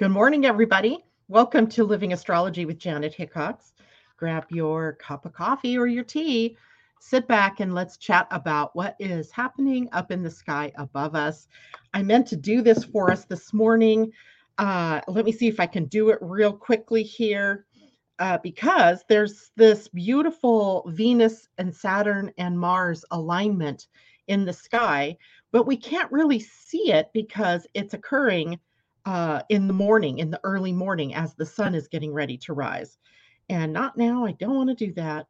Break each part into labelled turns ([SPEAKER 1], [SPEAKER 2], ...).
[SPEAKER 1] Good morning, everybody. Welcome to Living Astrology with Janet Hickox. Grab your cup of coffee or your tea, sit back, and let's chat about what is happening up in the sky above us. I meant to do this for us this morning. Uh, let me see if I can do it real quickly here. Uh, because there's this beautiful Venus and Saturn and Mars alignment in the sky, but we can't really see it because it's occurring uh, in the morning, in the early morning, as the sun is getting ready to rise. And not now. I don't want to do that.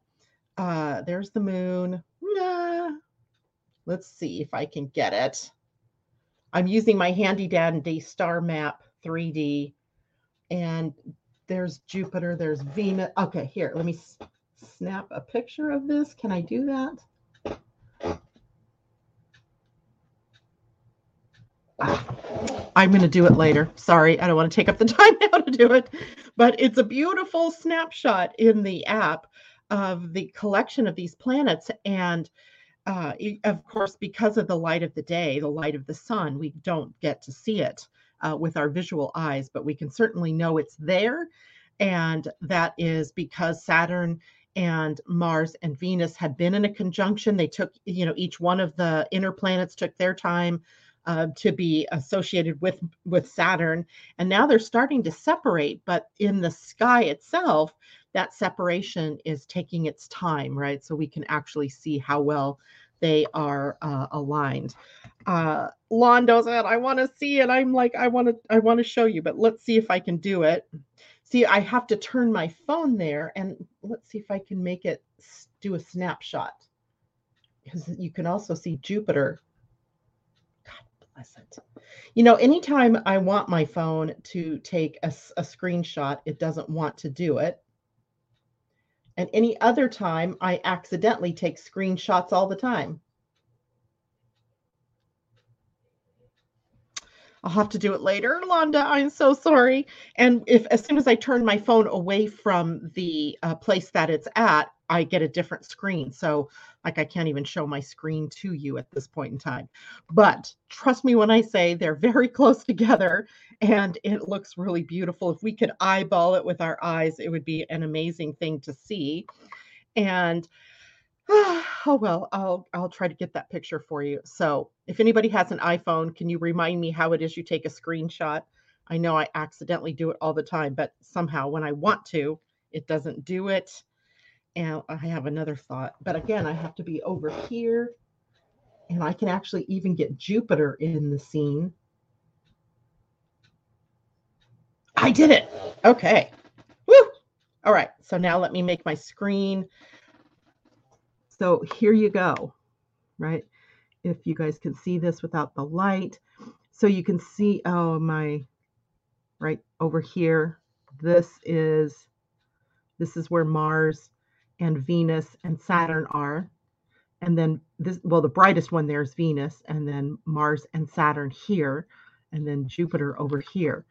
[SPEAKER 1] Uh, there's the moon. Nah. Let's see if I can get it. I'm using my handy dandy star map 3D. And there's Jupiter, there's Venus. Okay, here, let me s- snap a picture of this. Can I do that? Ah, I'm going to do it later. Sorry, I don't want to take up the time now to do it. But it's a beautiful snapshot in the app of the collection of these planets. And uh, of course, because of the light of the day, the light of the sun, we don't get to see it uh, with our visual eyes, but we can certainly know it's there. And that is because Saturn and Mars and Venus had been in a conjunction. They took, you know, each one of the inner planets took their time uh, to be associated with with Saturn, and now they're starting to separate. But in the sky itself, that separation is taking its time, right? So we can actually see how well they are uh, aligned. Uh, Londo said, "I want to see it." I'm like, "I want to, I want to show you," but let's see if I can do it. See, I have to turn my phone there, and let's see if I can make it do a snapshot because you can also see Jupiter bless it. You know, anytime I want my phone to take a screenshot, it doesn't want to do it. And any other time, I accidentally take screenshots all the time. I'll have to do it later, Londa. I'm so sorry. And if as soon as I turn my phone away from the uh, place that it's at, I get a different screen. So, like, I can't even show my screen to you at this point in time. But trust me when I say they're very close together and it looks really beautiful. If we could eyeball it with our eyes, it would be an amazing thing to see. And oh well, I'll I'll try to get that picture for you. So, if anybody has an iPhone, can you remind me how it is you take a screenshot? I know I accidentally do it all the time, but somehow when I want to, it doesn't do it. And I have another thought, but again, I have to be over here and I can actually even get Jupiter in the scene. I did it. Okay. Woo. All right. So now let me make my screen. So here you go, right? If you guys can see this without the light. So you can see, oh, my, right over here. This is, this is where Mars and Venus and Saturn are. And then this, well, the brightest one there is Venus, and then Mars and Saturn here, and then Jupiter over here.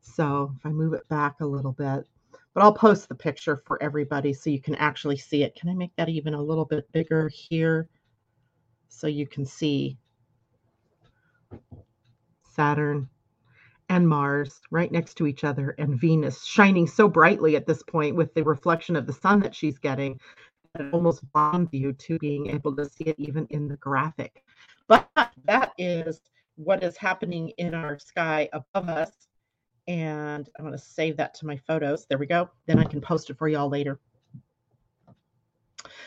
[SPEAKER 1] So if I move it back a little bit, but I'll post the picture for everybody so you can actually see it. Can I make that even a little bit bigger here so you can see Saturn and Mars right next to each other and Venus shining so brightly at this point with the reflection of the sun that she's getting that almost blinds you to being able to see it even in the graphic. But that is what is happening in our sky above us. And I'm going to save that to my photos. There we go. Then I can post it for y'all later.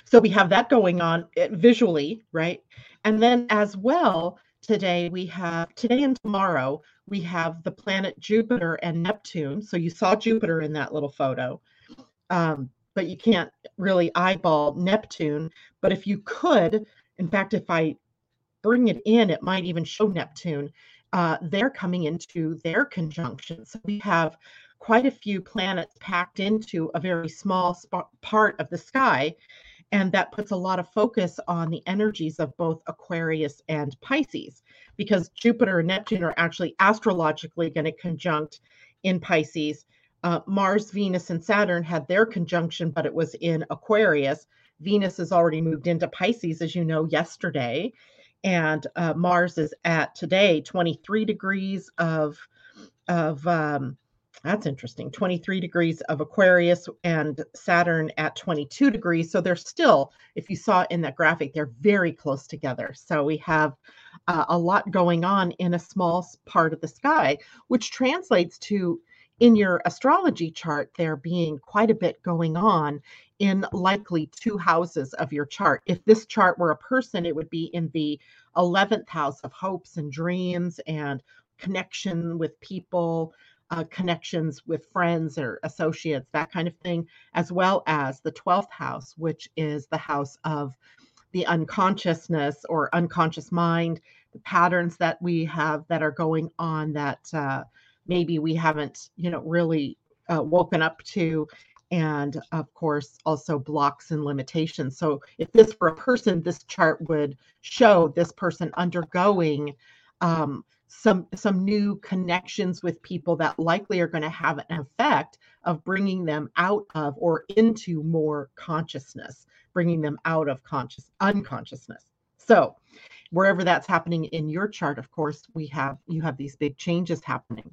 [SPEAKER 1] So we have that going on eh, visually, right? And then as well, today we have, today and tomorrow, we have the planet Jupiter and Neptune. So you saw Jupiter in that little photo, um, but you can't really eyeball Neptune. But if you could, in fact, if I bring it in, it might even show Neptune. Uh, they're coming into their conjunction. So we have quite a few planets packed into a very small part of the sky. And that puts a lot of focus on the energies of both Aquarius and Pisces, because Jupiter and Neptune are actually astrologically going to conjunct in Pisces. Uh, Mars, Venus, and Saturn had their conjunction, but it was in Aquarius. Venus has already moved into Pisces, as you know, yesterday. And uh, Mars is at today 23 degrees of, of um, that's interesting. 23 degrees of aquarius and saturn at 22 degrees. So they're still if you saw in that graphic they're very close together. So we have uh, a lot going on in a small part of the sky which translates to in your astrology chart there being quite a bit going on in likely two houses of your chart. If this chart were a person it would be in the 11th house of hopes and dreams and connection with people uh, connections with friends or associates, that kind of thing, as well as the 12th house, which is the house of the unconsciousness or unconscious mind, the patterns that we have that are going on that uh, maybe we haven't, you know, really uh, woken up to. And of course, also blocks and limitations. So, if this were a person, this chart would show this person undergoing um, some some new connections with people that likely are going to have an effect of bringing them out of or into more consciousness bringing them out of conscious unconsciousness. So wherever that's happening in your chart of course we have you have these big changes happening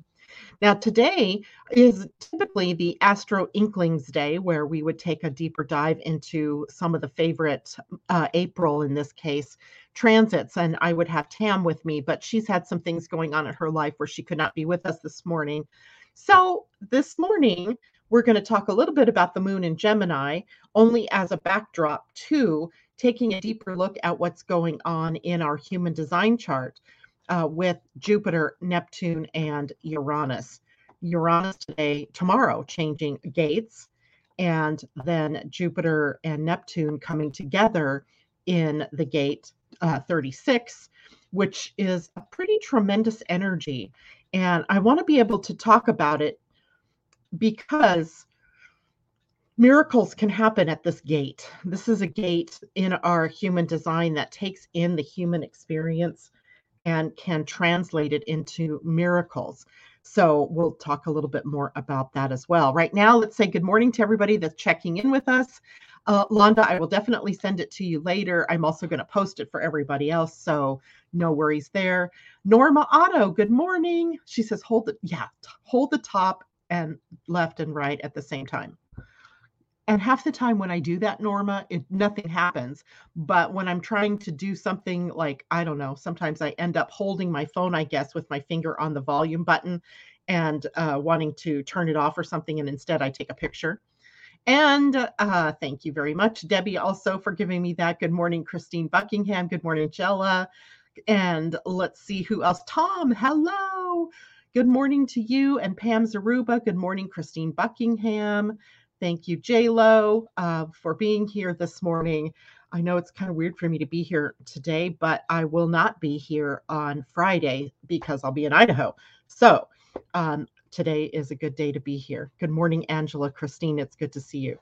[SPEAKER 1] now, today is typically the Astro Inklings Day, where we would take a deeper dive into some of the favorite uh, April, in this case, transits. And I would have Tam with me, but she's had some things going on in her life where she could not be with us this morning. So, this morning, we're going to talk a little bit about the moon in Gemini, only as a backdrop to taking a deeper look at what's going on in our human design chart uh, with Jupiter, Neptune, and Uranus. Uranus today, tomorrow, changing gates, and then Jupiter and Neptune coming together in the gate uh, 36, which is a pretty tremendous energy. And I want to be able to talk about it because miracles can happen at this gate. This is a gate in our human design that takes in the human experience and can translate it into miracles. So we'll talk a little bit more about that as well. Right now, let's say good morning to everybody that's checking in with us. Uh, Londa, I will definitely send it to you later. I'm also going to post it for everybody else, so no worries there. Norma Otto, good morning. She says, hold the yeah, hold the top and left and right at the same time and half the time when i do that norma it nothing happens. But when i'm trying to do something like i don't know sometimes i end up holding my phone i guess with my finger on the volume button and uh, wanting to turn it off or something and instead i take a picture. And uh, thank you very much debbie also for giving me that. Good morning christine buckingham. Good morning jella. And let's see who else. Tom hello. Good morning to you and pam zaruba good morning christine buckingham Thank you, JLo, uh, for being here this morning. I know it's kind of weird for me to be here today, but I will not be here on Friday because I'll be in Idaho. So um, today is a good day to be here. Good morning, Angela, Christine. It's good to see you.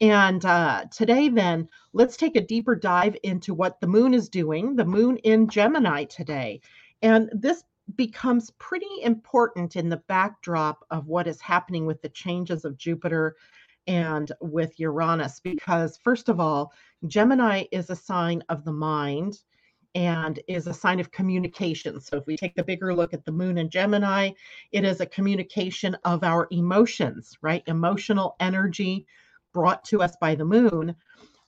[SPEAKER 1] And uh, today, then, let's take a deeper dive into what the moon is doing, the moon in Gemini today. And this becomes pretty important in the backdrop of what is happening with the changes of Jupiter and with Uranus, because first of all, Gemini is a sign of the mind and is a sign of communication. So if we take a bigger look at the moon in Gemini, it is a communication of our emotions, right? Emotional energy brought to us by the moon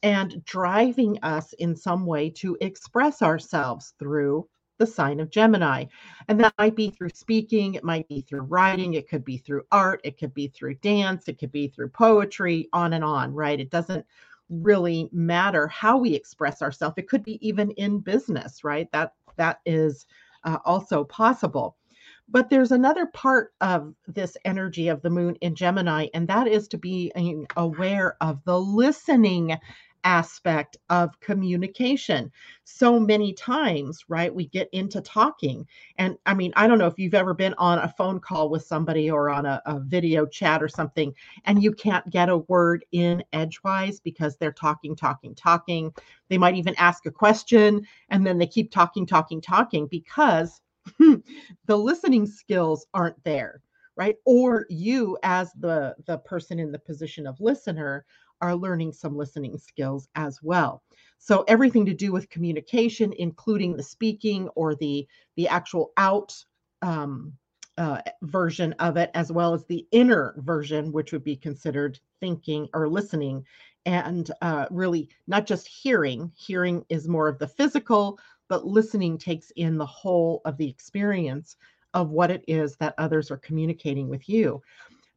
[SPEAKER 1] and driving us in some way to express ourselves through the sign of Gemini. And that might be through speaking, it might be through writing, it could be through art, it could be through dance, it could be through poetry, on and on, right? It doesn't really matter how we express ourselves. It could be even in business, right? That that is uh, also possible. But there's another part of this energy of the moon in Gemini, and that is to be aware of the listening aspect of communication. So many times, right, we get into talking. And I mean, I don't know if you've ever been on a phone call with somebody or on a, a video chat or something, and you can't get a word in edgewise because they're talking, talking, talking. They might even ask a question and then they keep talking, talking, talking because the listening skills aren't there right or you as the the person in the position of listener are learning some listening skills as well. So everything to do with communication, including the speaking or the the actual out um, uh, version of it, as well as the inner version, which would be considered thinking or listening, and uh, really not just hearing. Hearing is more of the physical, but listening takes in the whole of the experience of what it is that others are communicating with you.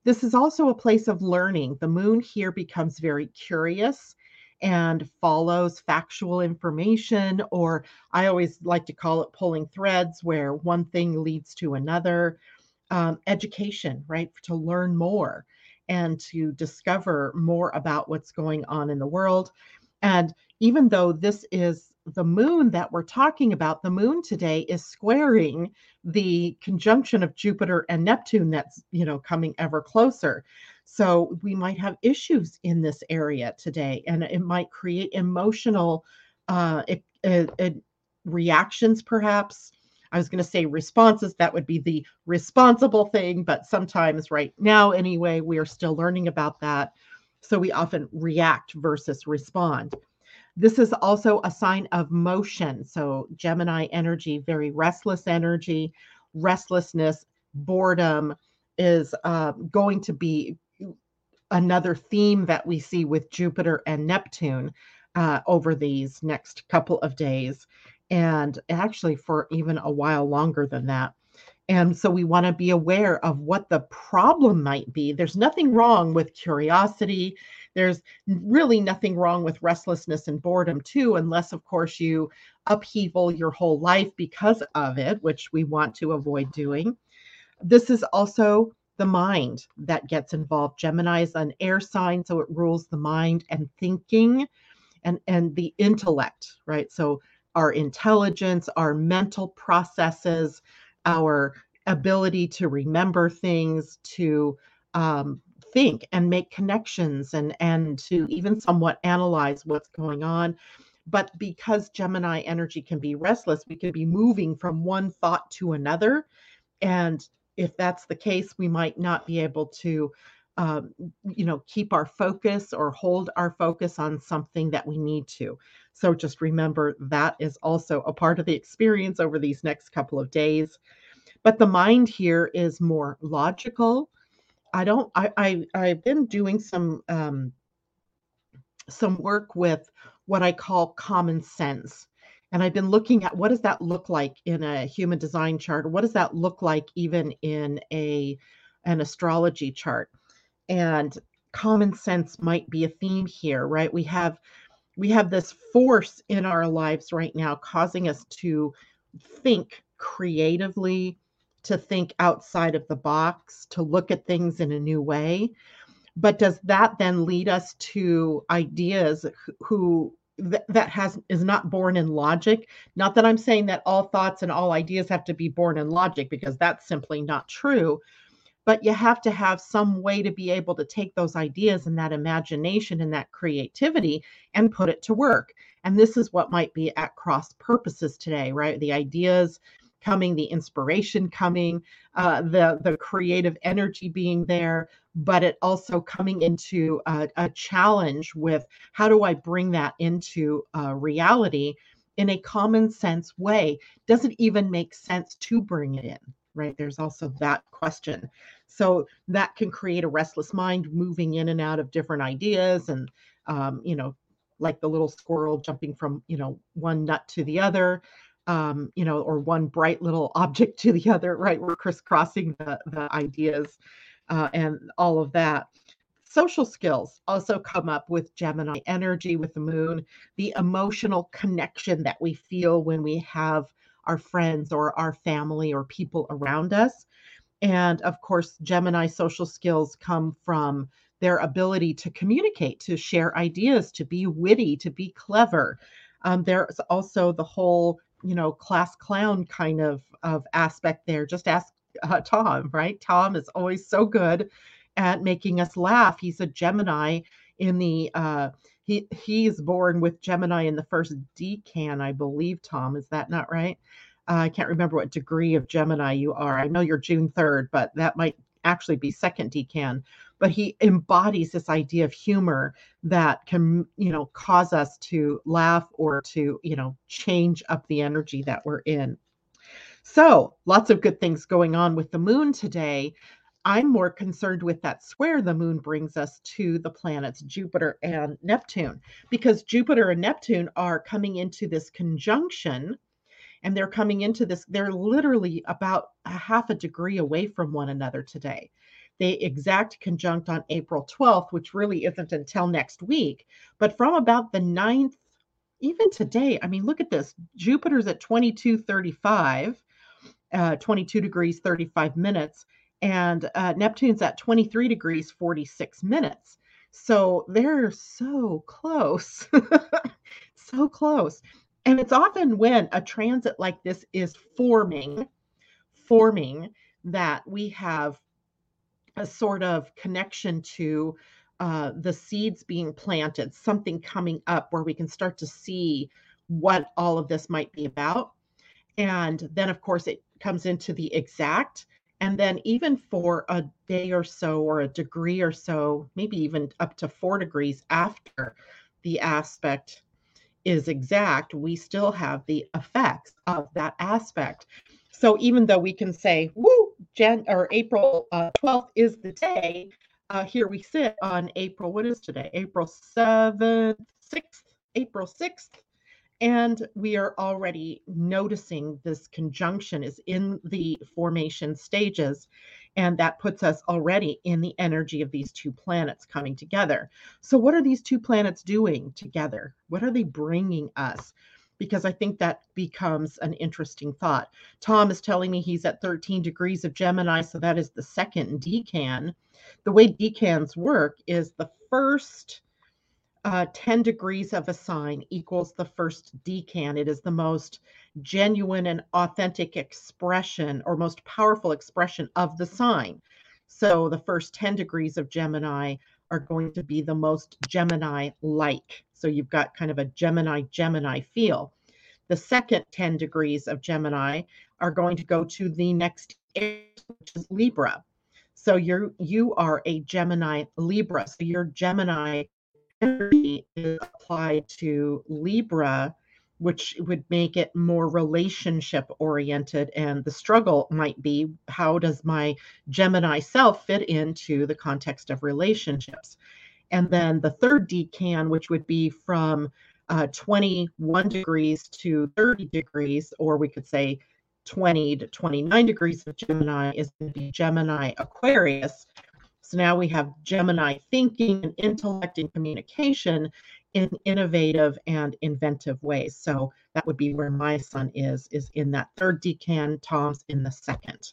[SPEAKER 1] This is also a place of learning. The moon here becomes very curious and follows factual information, or I always like to call it pulling threads, where one thing leads to another. Um, education, right? To learn more and to discover more about what's going on in the world. And even though this is the moon that we're talking about, the moon today is squaring the conjunction of Jupiter and Neptune that's, you know, coming ever closer. So we might have issues in this area today, and it might create emotional uh, it, it, it reactions, perhaps. I was going to say responses. That would be the responsible thing, but sometimes, right now, anyway, we are still learning about that. So we often react versus respond. This is also a sign of motion. So, Gemini energy, very restless energy, restlessness, boredom is uh, going to be another theme that we see with Jupiter and Neptune uh, over these next couple of days, and actually for even a while longer than that. And so we want to be aware of what the problem might be. There's nothing wrong with curiosity there's really nothing wrong with restlessness and boredom, too, unless, of course, you upheaval your whole life because of it, which we want to avoid doing. This is also the mind that gets involved. Gemini is an air sign, so it rules the mind and thinking and, and the intellect, right? So our intelligence, our mental processes, our ability to remember things, to um, think and make connections and and to even somewhat analyze what's going on. But because gemini energy can be restless we can be moving from one thought to another. And if that's the case we might not be able to um, you know keep our focus or hold our focus on something that we need to. So just remember that is also a part of the experience over these next couple of days. But the mind here is more logical I don't I, I I've been doing some um some work with what I call common sense. And I've been looking at what does that look like in a human design chart? What does that look like even in a an astrology chart? And common sense might be a theme here, right? We have we have this force in our lives right now causing us to think creatively, to think outside of the box, to look at things in a new way. But does that then lead us to ideas who th- that has is not born in logic? Not that I'm saying that all thoughts and all ideas have to be born in logic because that's simply not true. But you have to have some way to be able to take those ideas and that imagination and that creativity and put it to work. And this is what might be at cross purposes today, right? The ideas coming, the inspiration coming, uh, the the creative energy being there, but it also coming into a, a challenge with how do I bring that into uh, reality in a common sense way? Does it even make sense to bring it in? Right? There's also that question. So that can create a restless mind moving in and out of different ideas and um, you know like the little squirrel jumping from you know one nut to the other um, you know, or one bright little object to the other, right? We're crisscrossing the, the ideas uh, and all of that. Social skills also come up with Gemini energy, with the moon, the emotional connection that we feel when we have our friends or our family or people around us. And of course, Gemini social skills come from their ability to communicate, to share ideas, to be witty, to be clever. Um, there's also the whole you know class clown kind of of aspect there just ask uh, tom right? Tom is always so good at making us laugh. He's a gemini in the uh he he's born with gemini in the first decan i believe tom. Is that not right? Uh, i can't remember what degree of gemini you are. I know you're june 3rd but that might actually be second decan but he embodies this idea of humor that can you know cause us to laugh or to you know change up the energy that we're in So, lots of good things going on with the moon today. I'm more concerned with that square the moon brings us to the planets Jupiter and Neptune, because Jupiter and Neptune are coming into this conjunction and they're coming into this, they're literally about a half a degree away from one another today. They exact conjunct on April 12th, which really isn't until next week. But from about the 9th, even today, I mean, look at this Jupiter's at 2235, uh, 22 degrees, 35 minutes and uh, Neptune's at 23 degrees 46 minutes. So they're so close, so close. And it's often when a transit like this is forming, forming that we have a sort of connection to uh, the seeds being planted, something coming up where we can start to see what all of this might be about. And then, of course, it comes into the exact and then, even for a day or so, or a degree or so, maybe even up to four degrees after the aspect is exact, we still have the effects of that aspect. So, even though we can say, woo, Jan or April uh, 12th is the day, uh, here we sit on April, what is today? April 7th, 6th, April 6th and we are already noticing this conjunction is in the formation stages. And that puts us already in the energy of these two planets coming together. So, what are these two planets doing together? What are they bringing us? Because I think that becomes an interesting thought. Tom is telling me he's at 13 degrees of Gemini, so that is the second decan. The way decans work is the first uh, 10 degrees of a sign equals the first decan. It is the most genuine and authentic expression or most powerful expression of the sign. So the first 10 degrees of Gemini are going to be the most Gemini like. So you've got kind of a Gemini Gemini feel. The second 10 degrees of Gemini are going to go to the next which is Libra. So you're you are a Gemini Libra. So your Gemini energy is applied to Libra, which would make it more relationship oriented. And the struggle might be how does my Gemini self fit into the context of relationships? And then the third decan, which would be from uh, 21 degrees to 30 degrees, or we could say 20 to 29 degrees of Gemini, is going to be Gemini Aquarius, so now we have Gemini thinking and intellect and communication in innovative and inventive ways. So that would be where my son is, is in that third decan, Tom's in the second.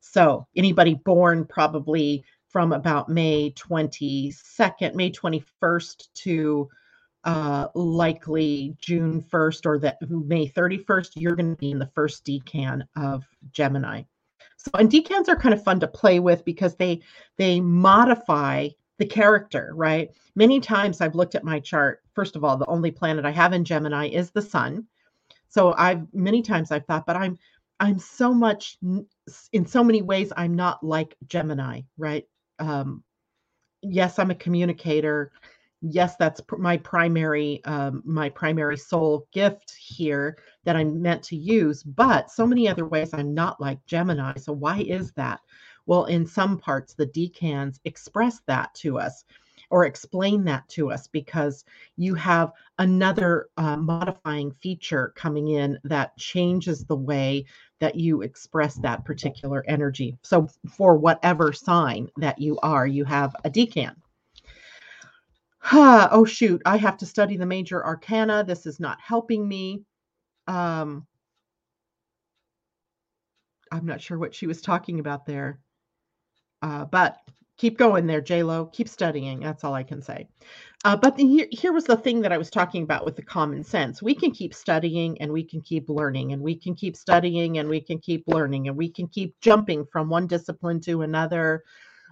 [SPEAKER 1] So anybody born probably from about May 22nd, May 21st to uh, likely June 1st or the May 31st, you're going to be in the first decan of Gemini. So and decans are kind of fun to play with because they they modify the character, right? Many times I've looked at my chart. First of all, the only planet I have in Gemini is the sun. So I've many times I've thought, but I'm I'm so much in so many ways I'm not like Gemini, right? Um, yes, I'm a communicator yes that's pr- my primary um, my primary soul gift here that i'm meant to use but so many other ways i'm not like gemini so why is that well in some parts the decans express that to us or explain that to us because you have another uh, modifying feature coming in that changes the way that you express that particular energy so for whatever sign that you are you have a decan oh shoot, I have to study the major arcana. This is not helping me. Um, I'm not sure what she was talking about there. Uh, but keep going there, Lo. Keep studying. That's all I can say. Uh, but the, here, here was the thing that I was talking about with the common sense. We can keep studying and we can keep learning and we can keep studying and we can keep learning and we can keep jumping from one discipline to another,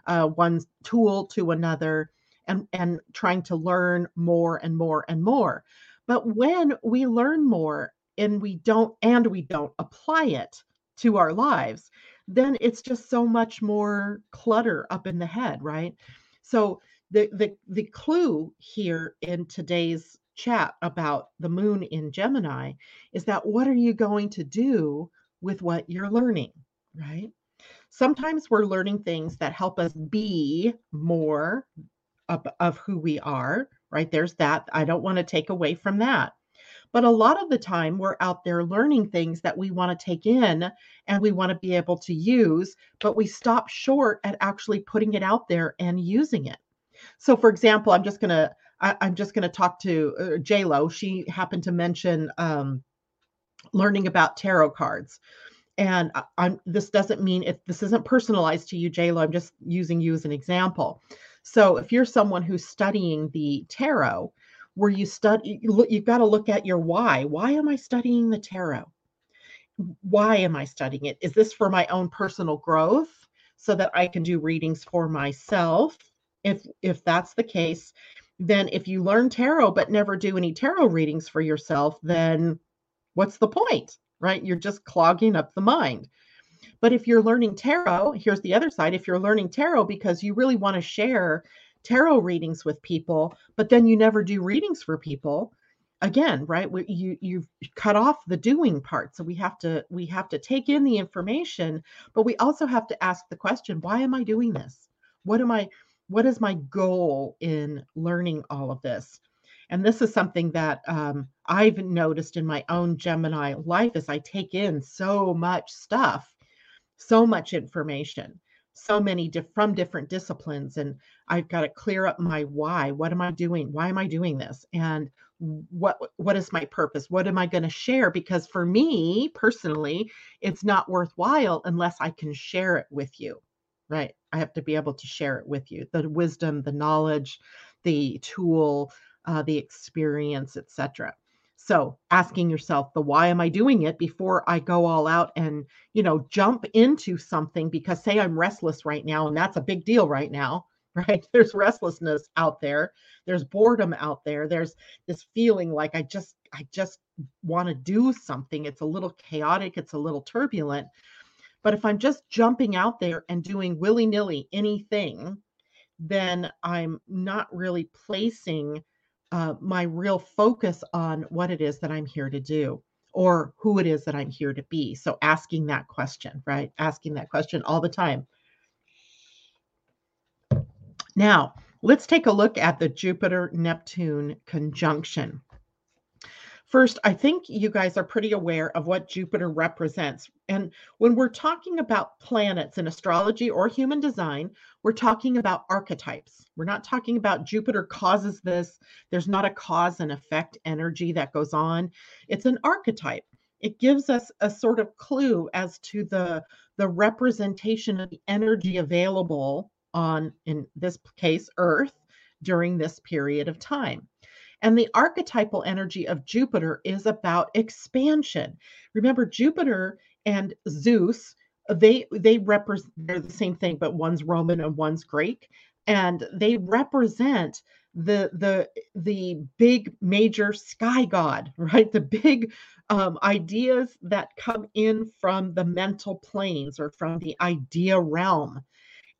[SPEAKER 1] uh, one tool to another and, and trying to learn more and more and more. But when we learn more and we don't and we don't apply it to our lives, then it's just so much more clutter up in the head, right? So the the the clue here in today's chat about the moon in Gemini is that what are you going to do with what you're learning, right? Sometimes we're learning things that help us be more of, of who we are, right? There's that. I don't want to take away from that. But a lot of the time, we're out there learning things that we want to take in and we want to be able to use, but we stop short at actually putting it out there and using it. So, for example, I'm just gonna I, am just gonna talk to uh, J Lo. She happened to mention um, learning about tarot cards. And I, am this doesn't mean if this isn't personalized to you, J Lo. I'm just using you as an example. So if you're someone who's studying the tarot, where you study, you've got to look at your why. Why am I studying the tarot? Why am I studying it? Is this for my own personal growth so that I can do readings for myself? If if that's the case, then if you learn tarot but never do any tarot readings for yourself, then what's the point? Right? You're just clogging up the mind. But if you're learning tarot, here's the other side. If you're learning tarot because you really want to share tarot readings with people, but then you never do readings for people, again, right? You you've cut off the doing part. So we have to we have to take in the information, but we also have to ask the question, why am I doing this? What am I what is my goal in learning all of this? And this is something that um, I've noticed in my own Gemini life as I take in so much stuff, so much information so many di- from different disciplines and i've got to clear up my why what am i doing? Why am i doing this? And what what is my purpose? What am i going to share? Because for me personally it's not worthwhile unless i can share it with you right? I have to be able to share it with you. The wisdom the knowledge the tool uh, the experience etc so asking yourself the why am I doing it before I go all out and, you know, jump into something because say I'm restless right now and that's a big deal right now, right? There's restlessness out there. There's boredom out there. There's this feeling like I just I just want to do something. It's a little chaotic, it's a little turbulent. But if I'm just jumping out there and doing willy-nilly anything, then I'm not really placing uh, my real focus on what it is that I'm here to do or who it is that I'm here to be. So asking that question, right? Asking that question all the time. Now, let's take a look at the Jupiter Neptune conjunction. First, I think you guys are pretty aware of what Jupiter represents. And when we're talking about planets in astrology or human design, we're talking about archetypes. We're not talking about Jupiter causes this. There's not a cause and effect energy that goes on. It's an archetype. It gives us a sort of clue as to the, the representation of the energy available on, in this case, Earth during this period of time. And the archetypal energy of Jupiter is about expansion. Remember, Jupiter and Zeus, they they represent they're the same thing, but one's Roman and one's Greek, and they represent the the the big major sky god, right? The big um, ideas that come in from the mental planes or from the idea realm,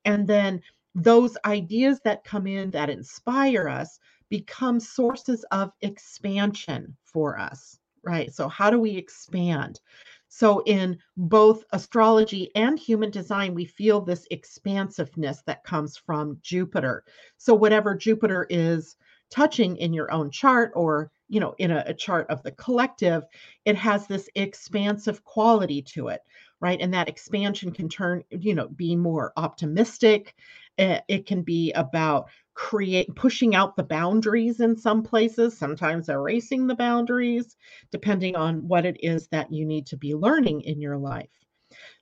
[SPEAKER 1] and then those ideas that come in that inspire us become sources of expansion for us, right? So, how do we expand? So, in both astrology and human design, we feel this expansiveness that comes from Jupiter. So, whatever Jupiter is touching in your own chart or you know in a, a, chart of the collective it has this expansive quality to it right and that expansion can turn you know be more optimistic it, it can be about create pushing out the boundaries in some places, sometimes erasing the boundaries, depending on what it is that you need to be learning in your life.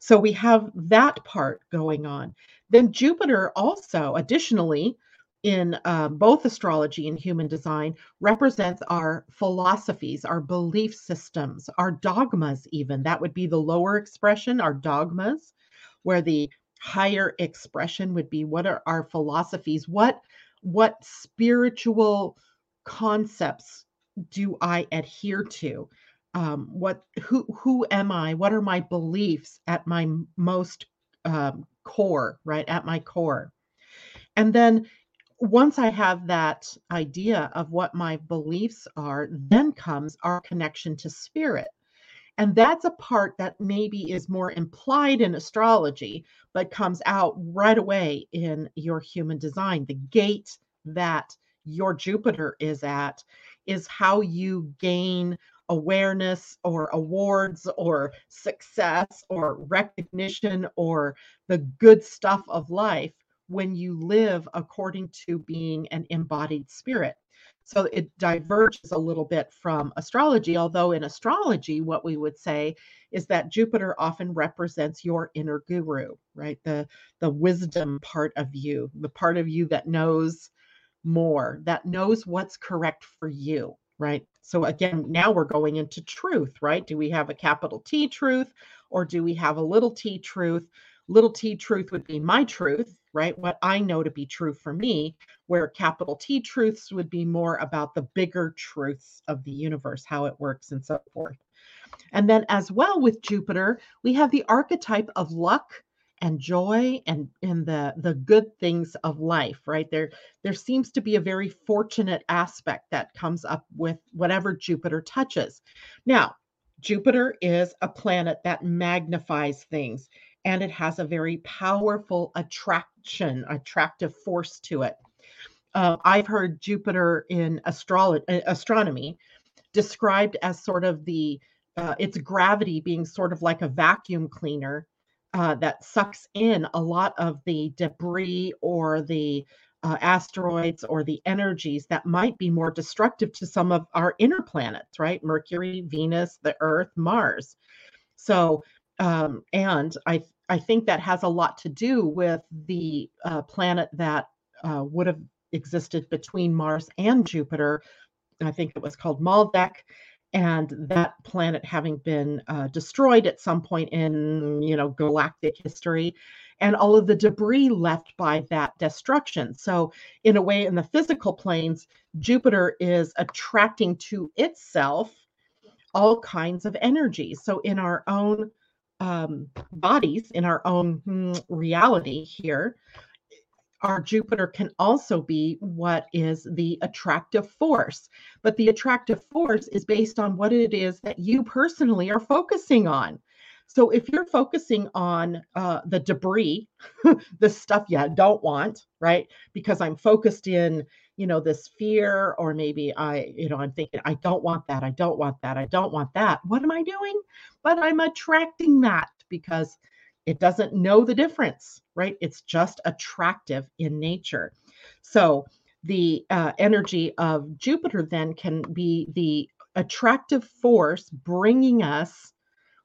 [SPEAKER 1] So we have that part going on. Then Jupiter also, additionally, in uh, both astrology and human design, represents our philosophies, our belief systems, our dogmas, even. That would be the lower expression, our dogmas, where the higher expression would be what are our philosophies? What what spiritual concepts do I adhere to? Um, what who who am I? What are my beliefs at my most um, core, right? At my core. And then once I have that idea of what my beliefs are, then comes our connection to spirit. And that's a part that maybe is more implied in astrology, but comes out right away in your human design. The gate that your Jupiter is at is how you gain awareness or awards or success or recognition or the good stuff of life when you live according to being an embodied spirit. So it diverges a little bit from astrology, although in astrology, what we would say is that Jupiter often represents your inner guru, right? The the wisdom part of you, the part of you that knows more, that knows what's correct for you, right? So again, now we're going into truth, right? Do we have a capital T truth or do we have a little t truth? Little t truth would be my truth, right? What I know to be true for me, where capital T truths would be more about the bigger truths of the universe, how it works, and so forth. And then, as well with Jupiter, we have the archetype of luck and joy and and the the good things of life right there there seems to be a very fortunate aspect that comes up with whatever jupiter touches now jupiter is a planet that magnifies things and it has a very powerful attraction, attractive force to it. Uh, I've heard Jupiter in uh, astronomy described as sort of the uh, its gravity being sort of like a vacuum cleaner uh, that sucks in a lot of the debris or the uh, asteroids or the energies that might be more destructive to some of our inner planets, right? Mercury, Venus, the Earth, Mars. So um, and I I think that has a lot to do with the uh, planet that uh, would have existed between Mars and Jupiter. I think it was called Maldek, and that planet having been uh, destroyed at some point in you know galactic history and all of the debris left by that destruction so in a way in the physical planes jupiter is attracting to itself all kinds of energies so in our own um, bodies in our own mm, reality here, our Jupiter can also be what is the attractive force. But the attractive force is based on what it is that you personally are focusing on. So if you're focusing on uh, the debris, the stuff you don't want, right? Because I'm focused in you know this fear or maybe i you know i'm thinking i don't want that i don't want that i don't want that. What am i doing? But i'm attracting that because it doesn't know the difference right? It's just attractive in nature. So the uh, energy of jupiter then can be the attractive force bringing us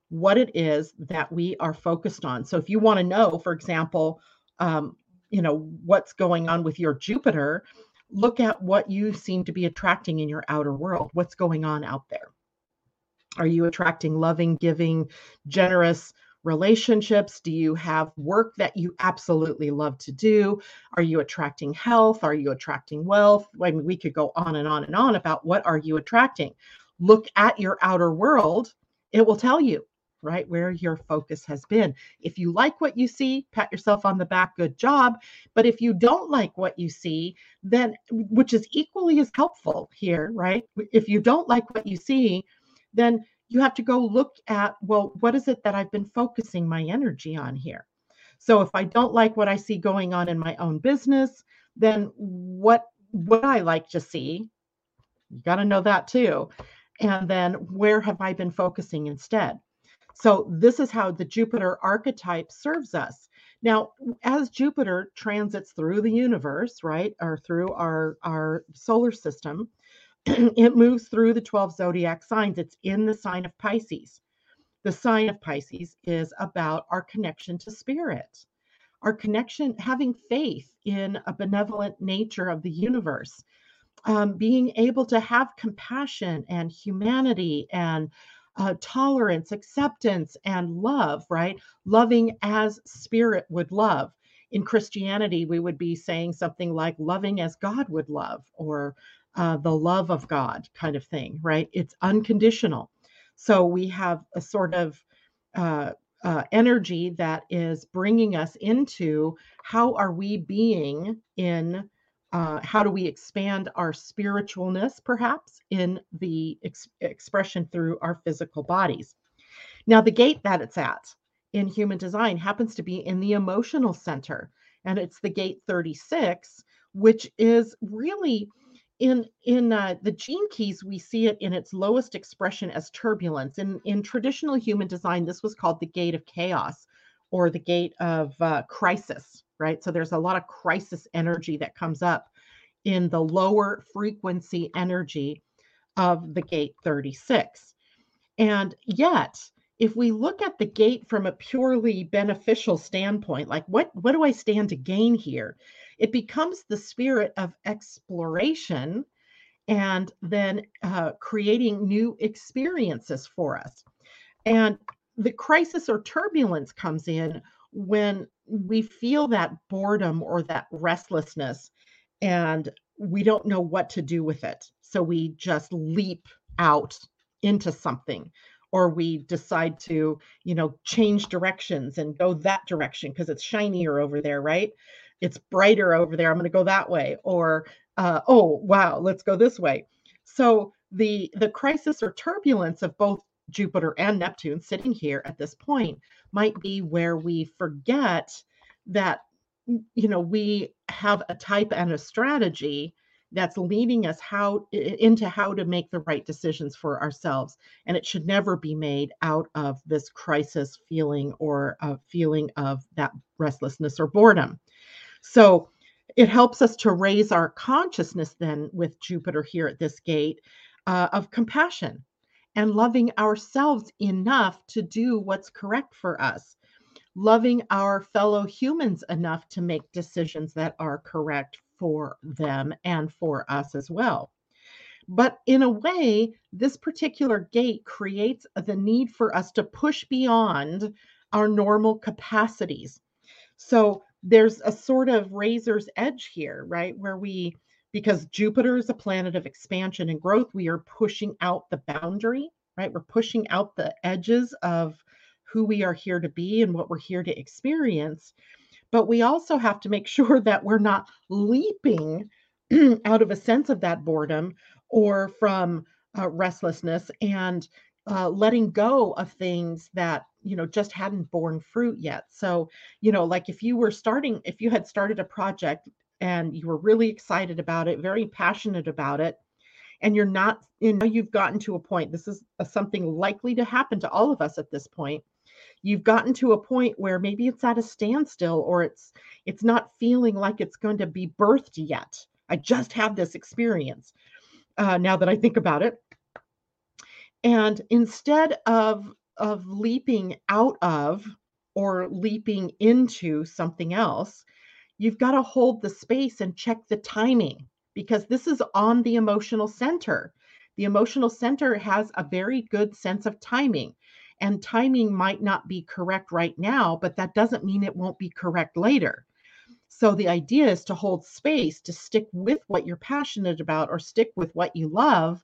[SPEAKER 1] what it is that we are focused on. So if you want to know for example um, you know what's going on with your jupiter look at what you seem to be attracting in your outer world. What's going on out there? Are you attracting loving, giving, generous relationships? Do you have work that you absolutely love to do? Are you attracting health? Are you attracting wealth? I mean, we could go on and on and on about what are you attracting. Look at your outer world. It will tell you right? Where your focus has been. If you like what you see, pat yourself on the back, good job. But if you don't like what you see, then which is equally as helpful here, right? If you don't like what you see, then you have to go look at, well, what is it that I've been focusing my energy on here? So if I don't like what I see going on in my own business, then what would I like to see? You got to know that too. And then where have I been focusing instead? So this is how the Jupiter archetype serves us. Now, as Jupiter transits through the universe, right, or through our, our solar system, it moves through the 12 zodiac signs. It's in the sign of Pisces. The sign of Pisces is about our connection to spirit, our connection, having faith in a benevolent nature of the universe, um, being able to have compassion and humanity and uh, tolerance, acceptance, and love, right? Loving as spirit would love. In Christianity, we would be saying something like loving as God would love or uh, the love of God kind of thing, right? It's unconditional. So we have a sort of uh, uh, energy that is bringing us into how are we being in uh, how do we expand our spiritualness perhaps in the ex- expression through our physical bodies? Now, the gate that it's at in human design happens to be in the emotional center, and it's the gate 36, which is really in in uh, the gene keys we see it in its lowest expression as turbulence. In in traditional human design this was called the gate of chaos or the gate of uh, crisis right? So there's a lot of crisis energy that comes up in the lower frequency energy of the gate 36 and yet if we look at the gate from a purely beneficial standpoint like what what do i stand to gain here? It becomes the spirit of exploration and then uh, creating new experiences for us. And the crisis or turbulence comes in when we feel that boredom or that restlessness and we don't know what to do with it. So we just leap out into something or we decide to, you know, change directions and go that direction because it's shinier over there, right? it's brighter over there i'm going to go that way or uh, oh wow let's go this way so the the crisis or turbulence of both jupiter and neptune sitting here at this point might be where we forget that you know we have a type and a strategy that's leading us how into how to make the right decisions for ourselves. And it should never be made out of this crisis feeling or a feeling of that restlessness or boredom. So it helps us to raise our consciousness then with Jupiter here at this gate uh, of compassion and loving ourselves enough to do what's correct for us, loving our fellow humans enough to make decisions that are correct for them and for us as well. But in a way, this particular gate creates the need for us to push beyond our normal capacities. So there's a sort of razor's edge here, right? Where we, because Jupiter is a planet of expansion and growth, we are pushing out the boundary, right? We're pushing out the edges of who we are here to be and what we're here to experience. But we also have to make sure that we're not leaping out of a sense of that boredom or from uh, restlessness and uh, letting go of things that you know just hadn't borne fruit yet so you know like if you were starting if you had started a project and you were really excited about it very passionate about it and you're not you know you've gotten to a point this is a, something likely to happen to all of us at this point. You've gotten to a point where maybe it's at a standstill or it's it's not feeling like it's going to be birthed yet. I just had this experience uh, now that i think about it. And instead of of leaping out of or leaping into something else, you've got to hold the space and check the timing because this is on the emotional center. The emotional center has a very good sense of timing, and timing might not be correct right now, but that doesn't mean it won't be correct later. So the idea is to hold space, to stick with what you're passionate about or stick with what you love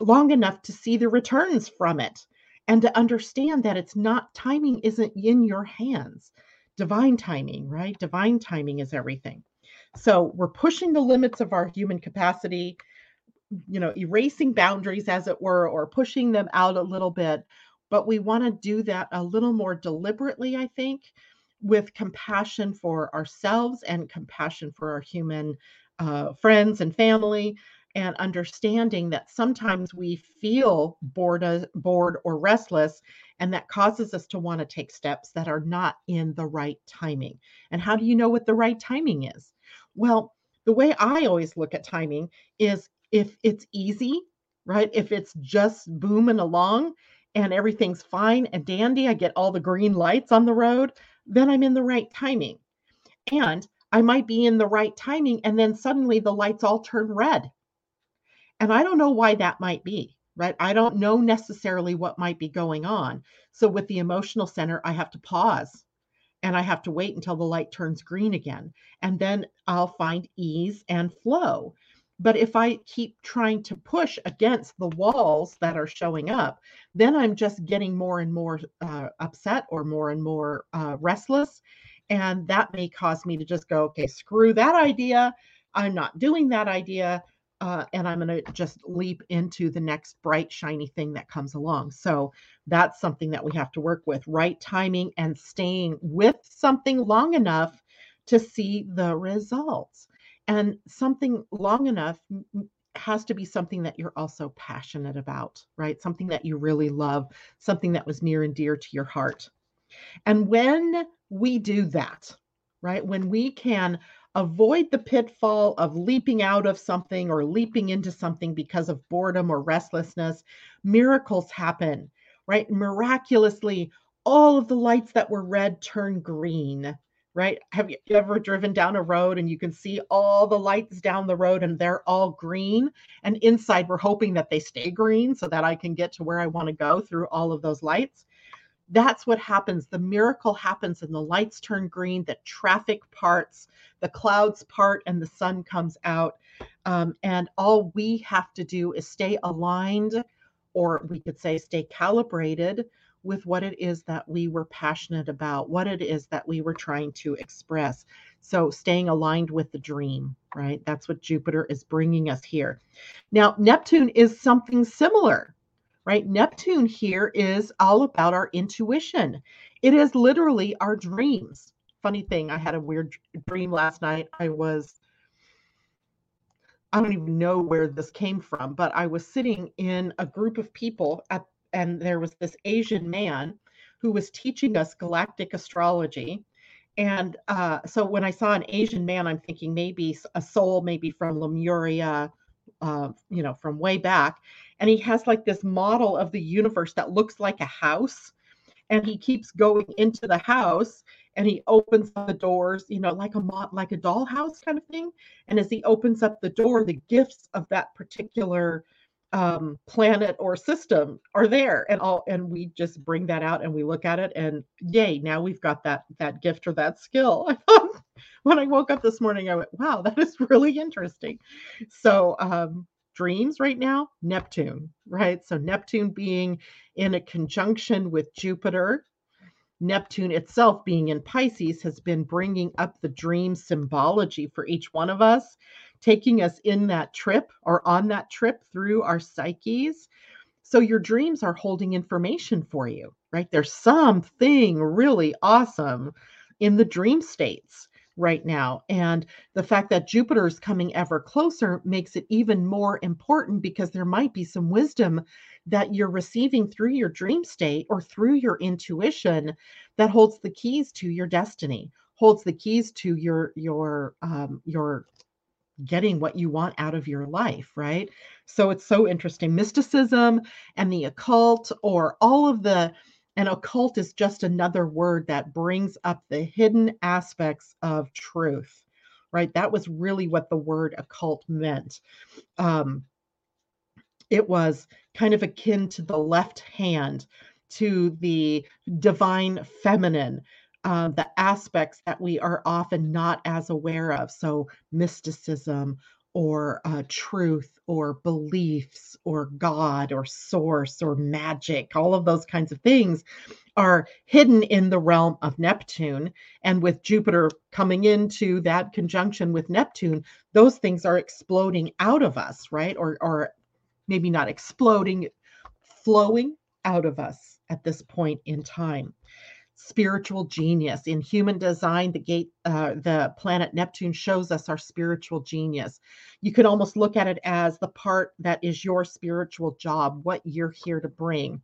[SPEAKER 1] long enough to see the returns from it and to understand that it's not timing isn't in your hands divine timing right? Divine timing is everything. So we're pushing the limits of our human capacity you know erasing boundaries as it were or pushing them out a little bit. But we want to do that a little more deliberately i think with compassion for ourselves and compassion for our human uh, friends and family and understanding that sometimes we feel bored, bored or restless, and that causes us to want to take steps that are not in the right timing. And how do you know what the right timing is? Well, the way I always look at timing is if it's easy, right? If it's just booming along and everything's fine and dandy, I get all the green lights on the road, then I'm in the right timing. And I might be in the right timing, and then suddenly the lights all turn red and I don't know why that might be, right? I don't know necessarily what might be going on. So with the emotional center, I have to pause and I have to wait until the light turns green again. And then I'll find ease and flow. But if I keep trying to push against the walls that are showing up, then I'm just getting more and more uh, upset or more and more uh, restless. And that may cause me to just go, okay, screw that idea. I'm not doing that idea uh, and I'm going to just leap into the next bright, shiny thing that comes along. So that's something that we have to work with right timing and staying with something long enough to see the results. And something long enough has to be something that you're also passionate about, right? Something that you really love, something that was near and dear to your heart. And when we do that, right, when we can avoid the pitfall of leaping out of something or leaping into something because of boredom or restlessness, miracles happen, right? Miraculously, all of the lights that were red turn green, right? Have you ever driven down a road and you can see all the lights down the road and they're all green? And inside, we're hoping that they stay green so that I can get to where I want to go through all of those lights that's what happens. The miracle happens and the lights turn green, the traffic parts, the clouds part, and the sun comes out. Um, and all we have to do is stay aligned, or we could say stay calibrated with what it is that we were passionate about, what it is that we were trying to express. So, staying aligned with the dream, right? That's what Jupiter is bringing us here. Now, Neptune is something similar right? Neptune here is all about our intuition. It is literally our dreams. Funny thing, I had a weird dream last night. I was, I don't even know where this came from, but I was sitting in a group of people at, and there was this Asian man who was teaching us galactic astrology. And uh, so when I saw an Asian man, I'm thinking maybe a soul, maybe from Lemuria, uh, you know, from way back and he has like this model of the universe that looks like a house and he keeps going into the house and he opens the doors you know like a like a dollhouse kind of thing and as he opens up the door the gifts of that particular um, planet or system are there and all and we just bring that out and we look at it and yay now we've got that that gift or that skill. When i woke up this morning i went wow that is really interesting. So um dreams right now? Neptune, right? So Neptune being in a conjunction with Jupiter, Neptune itself being in Pisces has been bringing up the dream symbology for each one of us, taking us in that trip or on that trip through our psyches. So your dreams are holding information for you, right? There's something really awesome in the dream states right now. And the fact that Jupiter is coming ever closer makes it even more important because there might be some wisdom that you're receiving through your dream state or through your intuition that holds the keys to your destiny, holds the keys to your your um, your getting what you want out of your life, right? So it's so interesting. Mysticism and the occult, or all of the and occult is just another word that brings up the hidden aspects of truth, right? That was really what the word occult meant. Um, it was kind of akin to the left hand, to the divine feminine, uh, the aspects that we are often not as aware of. So, mysticism or uh, truth or beliefs or God or source or magic, all of those kinds of things are hidden in the realm of Neptune. And with Jupiter coming into that conjunction with Neptune, those things are exploding out of us, right? Or, or maybe not exploding, flowing out of us at this point in time spiritual genius. In human design the gate uh, the planet neptune shows us our spiritual genius. You could almost look at it as the part that is your spiritual job what you're here to bring.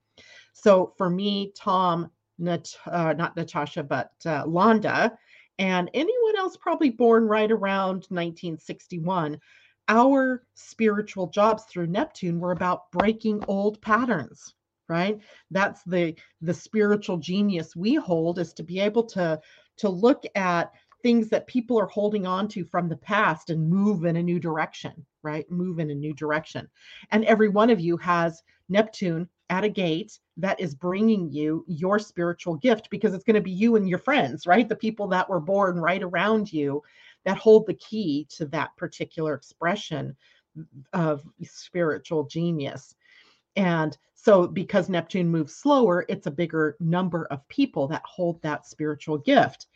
[SPEAKER 1] So for me tom Nat- uh, not natasha but uh, londa and anyone else probably born right around 1961 our spiritual jobs through neptune were about breaking old patterns right? That's the the spiritual genius we hold is to be able to to look at things that people are holding on to from the past and move in a new direction right? Move in a new direction. And every one of you has neptune at a gate that is bringing you your spiritual gift because it's going to be you and your friends right? The people that were born right around you that hold the key to that particular expression of spiritual genius and so, because Neptune moves slower, it's a bigger number of people that hold that spiritual gift.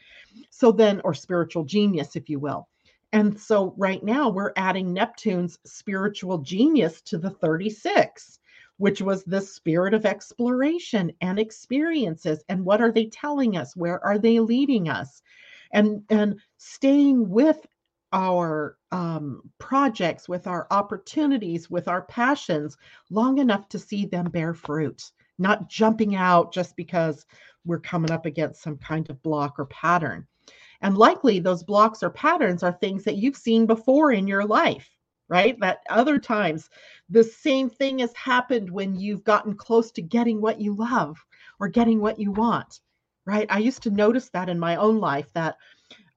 [SPEAKER 1] So, then, or spiritual genius, if you will. And so right now we're adding Neptune's spiritual genius to the 36, which was the spirit of exploration and experiences. And what are they telling us? Where are they leading us? And and staying with our um, projects, with our opportunities, with our passions long enough to see them bear fruit, not jumping out just because we're coming up against some kind of block or pattern. And likely those blocks or patterns are things that you've seen before in your life, right? That other times the same thing has happened when you've gotten close to getting what you love or getting what you want, right? I used to notice that in my own life that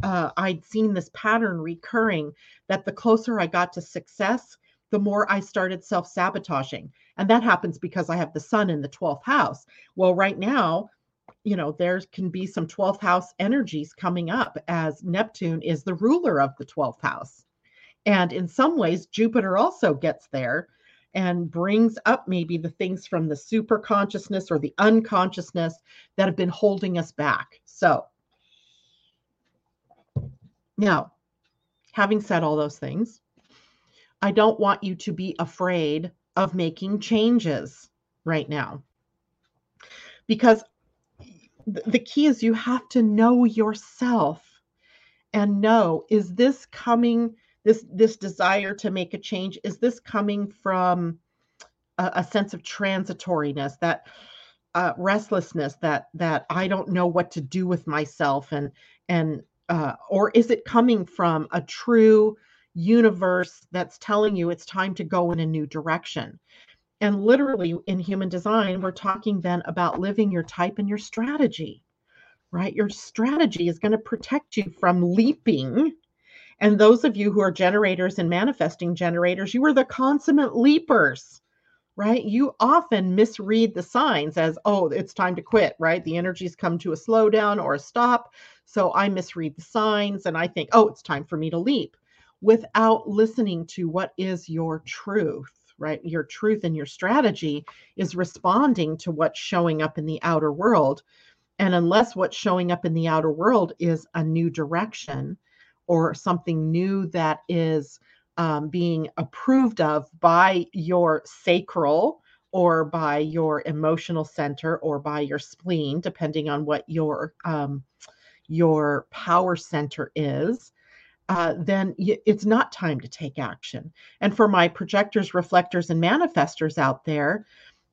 [SPEAKER 1] uh, I'd seen this pattern recurring that the closer I got to success, the more I started self sabotaging. And that happens because I have the sun in the 12th house. Well, right now, you know, there can be some 12th house energies coming up as Neptune is the ruler of the 12th house. And in some ways, Jupiter also gets there and brings up maybe the things from the super consciousness or the unconsciousness that have been holding us back. So, now, having said all those things, I don't want you to be afraid of making changes right now. Because the key is you have to know yourself and know is this coming this this desire to make a change is this coming from a, a sense of transitoriness that uh, restlessness that that I don't know what to do with myself and and uh, or is it coming from a true universe that's telling you it's time to go in a new direction and literally in human design, we're talking then about living your type and your strategy, right? Your strategy is going to protect you from leaping. And those of you who are generators and manifesting generators, you are the consummate leapers, right? You often misread the signs as, oh, it's time to quit, right? The energies come to a slowdown or a stop. So I misread the signs and I think, oh, it's time for me to leap without listening to what is your truth right? Your truth and your strategy is responding to what's showing up in the outer world. And unless what's showing up in the outer world is a new direction or something new that is um, being approved of by your sacral or by your emotional center or by your spleen, depending on what your um, your power center is, uh, then it's not time to take action. And for my projectors, reflectors, and manifestors out there,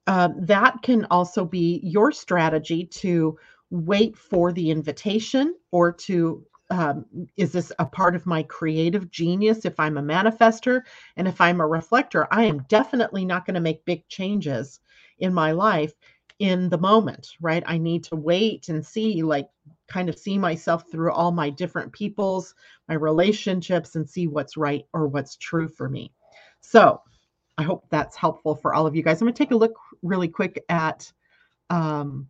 [SPEAKER 1] uh, that can also be your strategy to wait for the invitation or to um, is this a part of my creative genius if I'm a manifester? And if I'm a reflector, I am definitely not going to make big changes in my life in the moment, right? I need to wait and see, like, kind of see myself through all my different peoples, my relationships, and see what's right or what's true for me. So I hope that's helpful for all of you guys. I'm going to take a look really quick at um,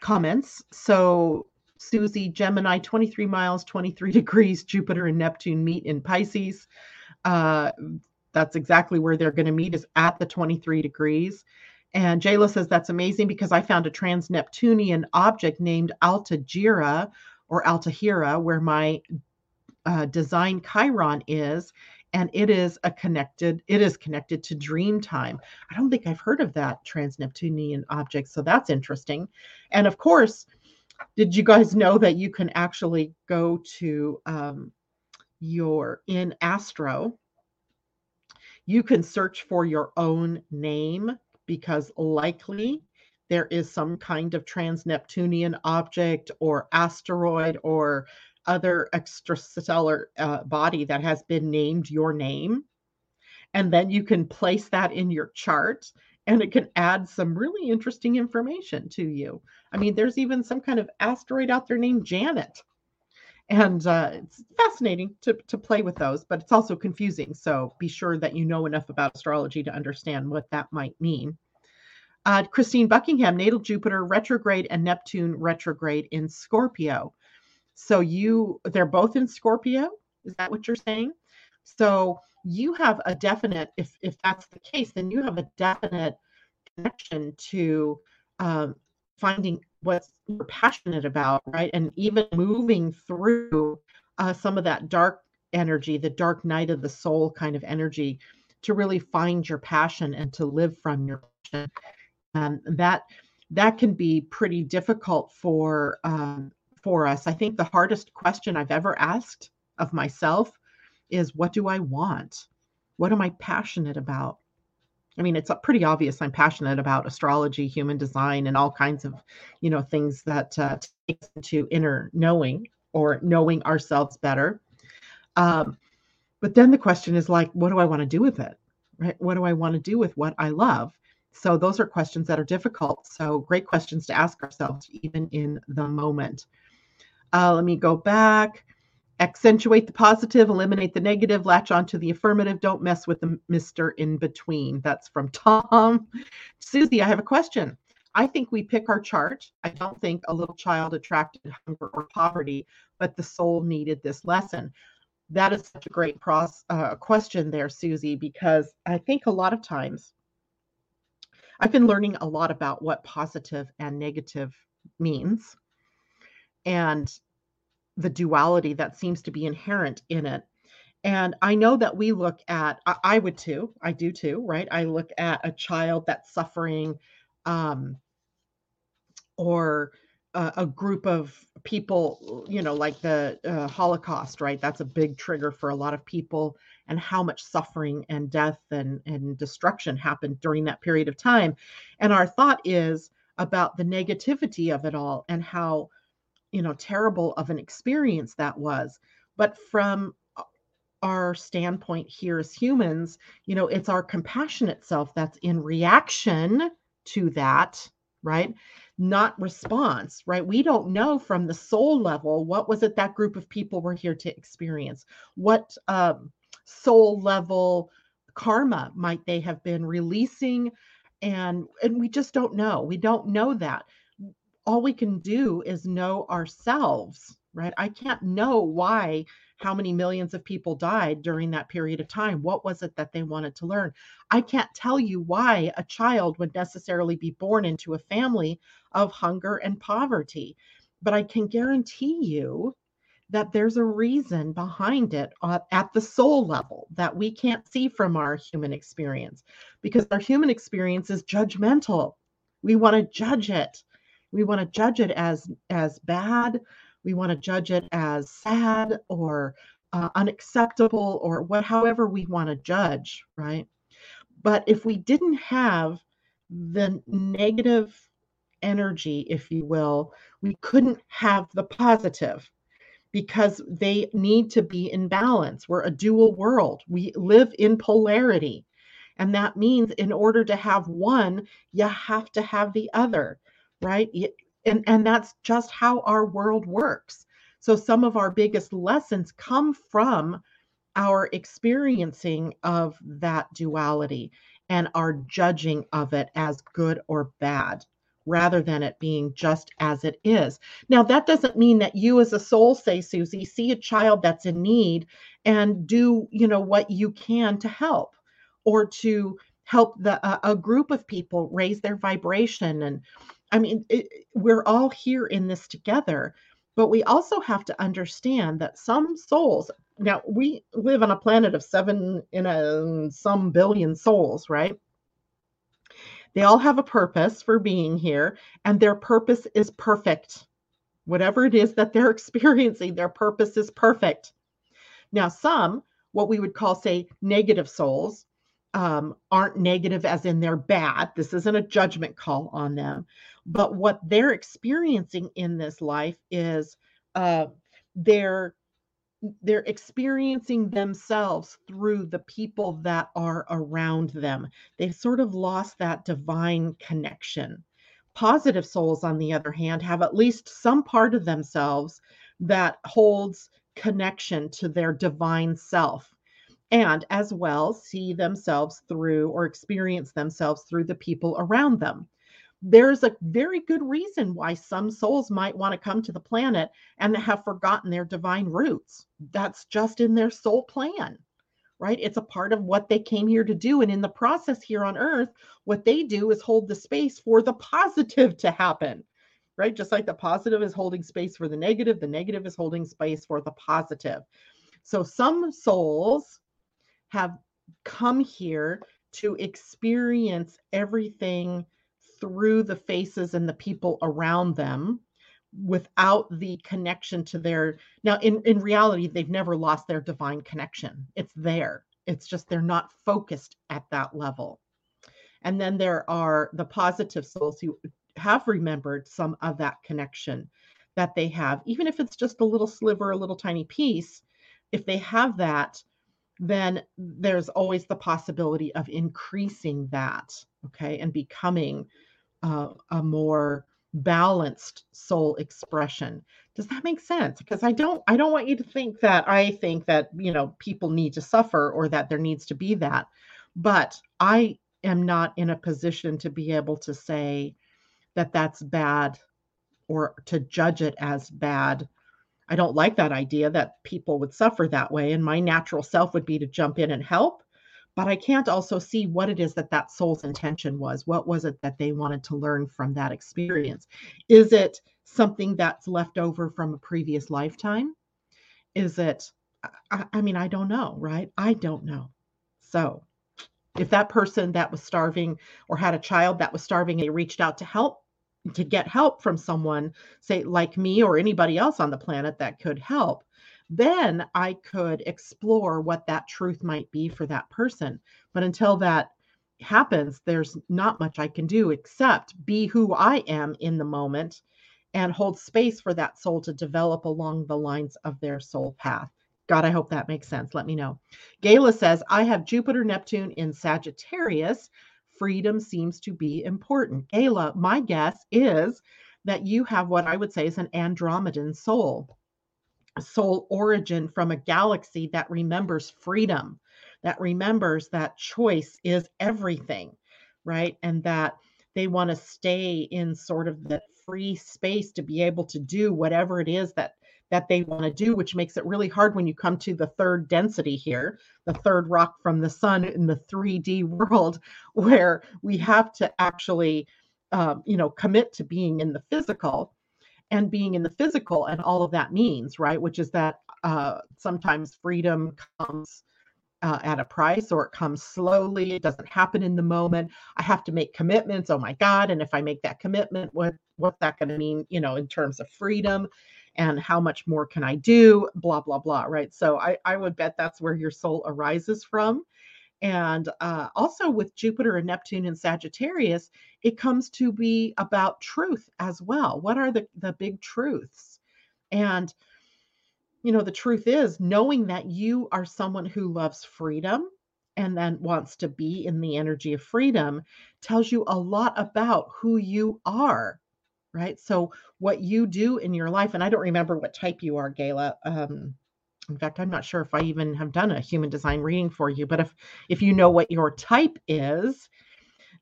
[SPEAKER 1] comments. So Susie, Gemini, 23 miles, 23 degrees, Jupiter and Neptune meet in Pisces. Uh, that's exactly where they're going to meet is at the 23 degrees. And Jayla says that's amazing because I found a trans Neptunian object named Altagira or Altahira, where my uh, design Chiron is, and it is a connected. It is connected to dream time. I don't think I've heard of that trans Neptunian object, so that's interesting. And of course, did you guys know that you can actually go to um, your in Astro? You can search for your own name because likely there is some kind of trans Neptunian object or asteroid or other extrastellar uh, body that has been named your name. And then you can place that in your chart and it can add some really interesting information to you. I mean, there's even some kind of asteroid out there named Janet. And uh, it's fascinating to, to play with those, but it's also confusing. So be sure that you know enough about astrology to understand what that might mean. Uh, Christine Buckingham, natal Jupiter retrograde and Neptune retrograde in Scorpio. So you, they're both in Scorpio. Is that what you're saying? So you have a definite, if if that's the case, then you have a definite connection to um, finding what you're passionate about, right? And even moving through uh, some of that dark energy, the dark night of the soul kind of energy, to really find your passion and to live from your passion. Um, that that can be pretty difficult for um, for us. I think the hardest question I've ever asked of myself is, "What do I want? What am I passionate about?" I mean, it's pretty obvious I'm passionate about astrology, human design, and all kinds of, you know, things that uh, takes into inner knowing or knowing ourselves better. Um, but then the question is like, what do I want to do with it? Right? What do I want to do with what I love? So those are questions that are difficult. So great questions to ask ourselves, even in the moment. Uh, let me go back. Accentuate the positive, eliminate the negative, latch onto the affirmative. Don't mess with the Mr. in between. That's from Tom. Susie, I have a question. I think we pick our chart. I don't think a little child attracted hunger or poverty, but the soul needed this lesson. That is such a great pros, uh, question there, Susie, because I think a lot of times I've been learning a lot about what positive and negative means. And the duality that seems to be inherent in it. And I know that we look at, I, would too, I do too, right? I look at a child that's suffering um, or a, a group of people, you know, like the uh, Holocaust, right? That's a big trigger for a lot of people and how much suffering and death and, and destruction happened during that period of time. And our thought is about the negativity of it all and how you know terrible of an experience that was. But from our standpoint here as humans you know it's our compassionate self that's in reaction to that right? Not response right? We don't know from the soul level what was it that group of people were here to experience? What um, soul level karma might they have been releasing? And and we just don't know. We don't know that all we can do is know ourselves, right? I can't know why, how many millions of people died during that period of time. What was it that they wanted to learn? I can't tell you why a child would necessarily be born into a family of hunger and poverty, but I can guarantee you that there's a reason behind it at the soul level that we can't see from our human experience because our human experience is judgmental. We want to judge it we want to judge it as as bad. We want to judge it as sad or uh, unacceptable or what however we want to judge right? But if we didn't have the negative energy if you will we couldn't have the positive because they need to be in balance. We're a dual world. We live in polarity. And that means in order to have one you have to have the other right? And, and that's just how our world works. So some of our biggest lessons come from our experiencing of that duality and our judging of it as good or bad rather than it being just as it is. Now, that doesn't mean that you as a soul say, Susie, see a child that's in need and do, you know, what you can to help or to help the uh, a group of people raise their vibration and I mean, it, we're all here in this together, but we also have to understand that some souls, now we live on a planet of seven in a some billion souls, right? They all have a purpose for being here, and their purpose is perfect. Whatever it is that they're experiencing, their purpose is perfect. Now, some, what we would call, say, negative souls, um, aren't negative as in they're bad. This isn't a judgment call on them. But what they're experiencing in this life is uh, they're they're experiencing themselves through the people that are around them. They've sort of lost that divine connection. Positive souls on the other hand have at least some part of themselves that holds connection to their divine self and as well see themselves through or experience themselves through the people around them there's a very good reason why some souls might want to come to the planet and have forgotten their divine roots. That's just in their soul plan, right? It's a part of what they came here to do. And in the process here on earth, what they do is hold the space for the positive to happen. right? Just like the positive is holding space for the negative, the negative is holding space for the positive. So some souls have come here to experience everything through the faces and the people around them without the connection to their now in in reality they've never lost their divine connection. It's there. It's just they're not focused at that level. And then there are the positive souls who have remembered some of that connection that they have. Even if it's just a little sliver a little tiny piece if they have that then there's always the possibility of increasing that okay and becoming uh, a more balanced soul expression. Does that make sense? Because i don't i don't want you to think that i think that you know people need to suffer or that there needs to be that. But i am not in a position to be able to say that that's bad or to judge it as bad i don't like that idea that people would suffer that way and my natural self would be to jump in and help but I can't also see what it is that that soul's intention was. What was it that they wanted to learn from that experience? Is it something that's left over from a previous lifetime? Is it, I, I mean, I don't know, right? I don't know. So if that person that was starving or had a child that was starving, they reached out to help to get help from someone, say like me or anybody else on the planet that could help, then I could explore what that truth might be for that person. But until that happens, there's not much I can do except be who I am in the moment and hold space for that soul to develop along the lines of their soul path. God, I hope that makes sense. Let me know. Gayla says, I have Jupiter, Neptune in Sagittarius. Freedom seems to be important. Gayla, my guess is that you have what I would say is an Andromedan soul a soul origin from a galaxy that remembers freedom, that remembers that choice is everything, right? And that they want to stay in sort of the free space to be able to do whatever it is that that they want to do which makes it really hard when you come to the third density here the third rock from the sun in the 3d world where we have to actually um, you know commit to being in the physical and being in the physical and all of that means, right? Which is that uh, sometimes freedom comes uh, at a price or it comes slowly. It doesn't happen in the moment. I have to make commitments. Oh my God. And if I make that commitment, what, what's that going to mean, you know, in terms of freedom? And how much more can I do? Blah, blah, blah. Right. So I, I would bet that's where your soul arises from. And uh, also with Jupiter and Neptune and Sagittarius, it comes to be about truth as well. What are the, the big truths? And, you know, the truth is knowing that you are someone who loves freedom and then wants to be in the energy of freedom tells you a lot about who you are right? So what you do in your life and i don't remember what type you are gayla um, in fact i'm not sure if i even have done a human design reading for you but if if you know what your type is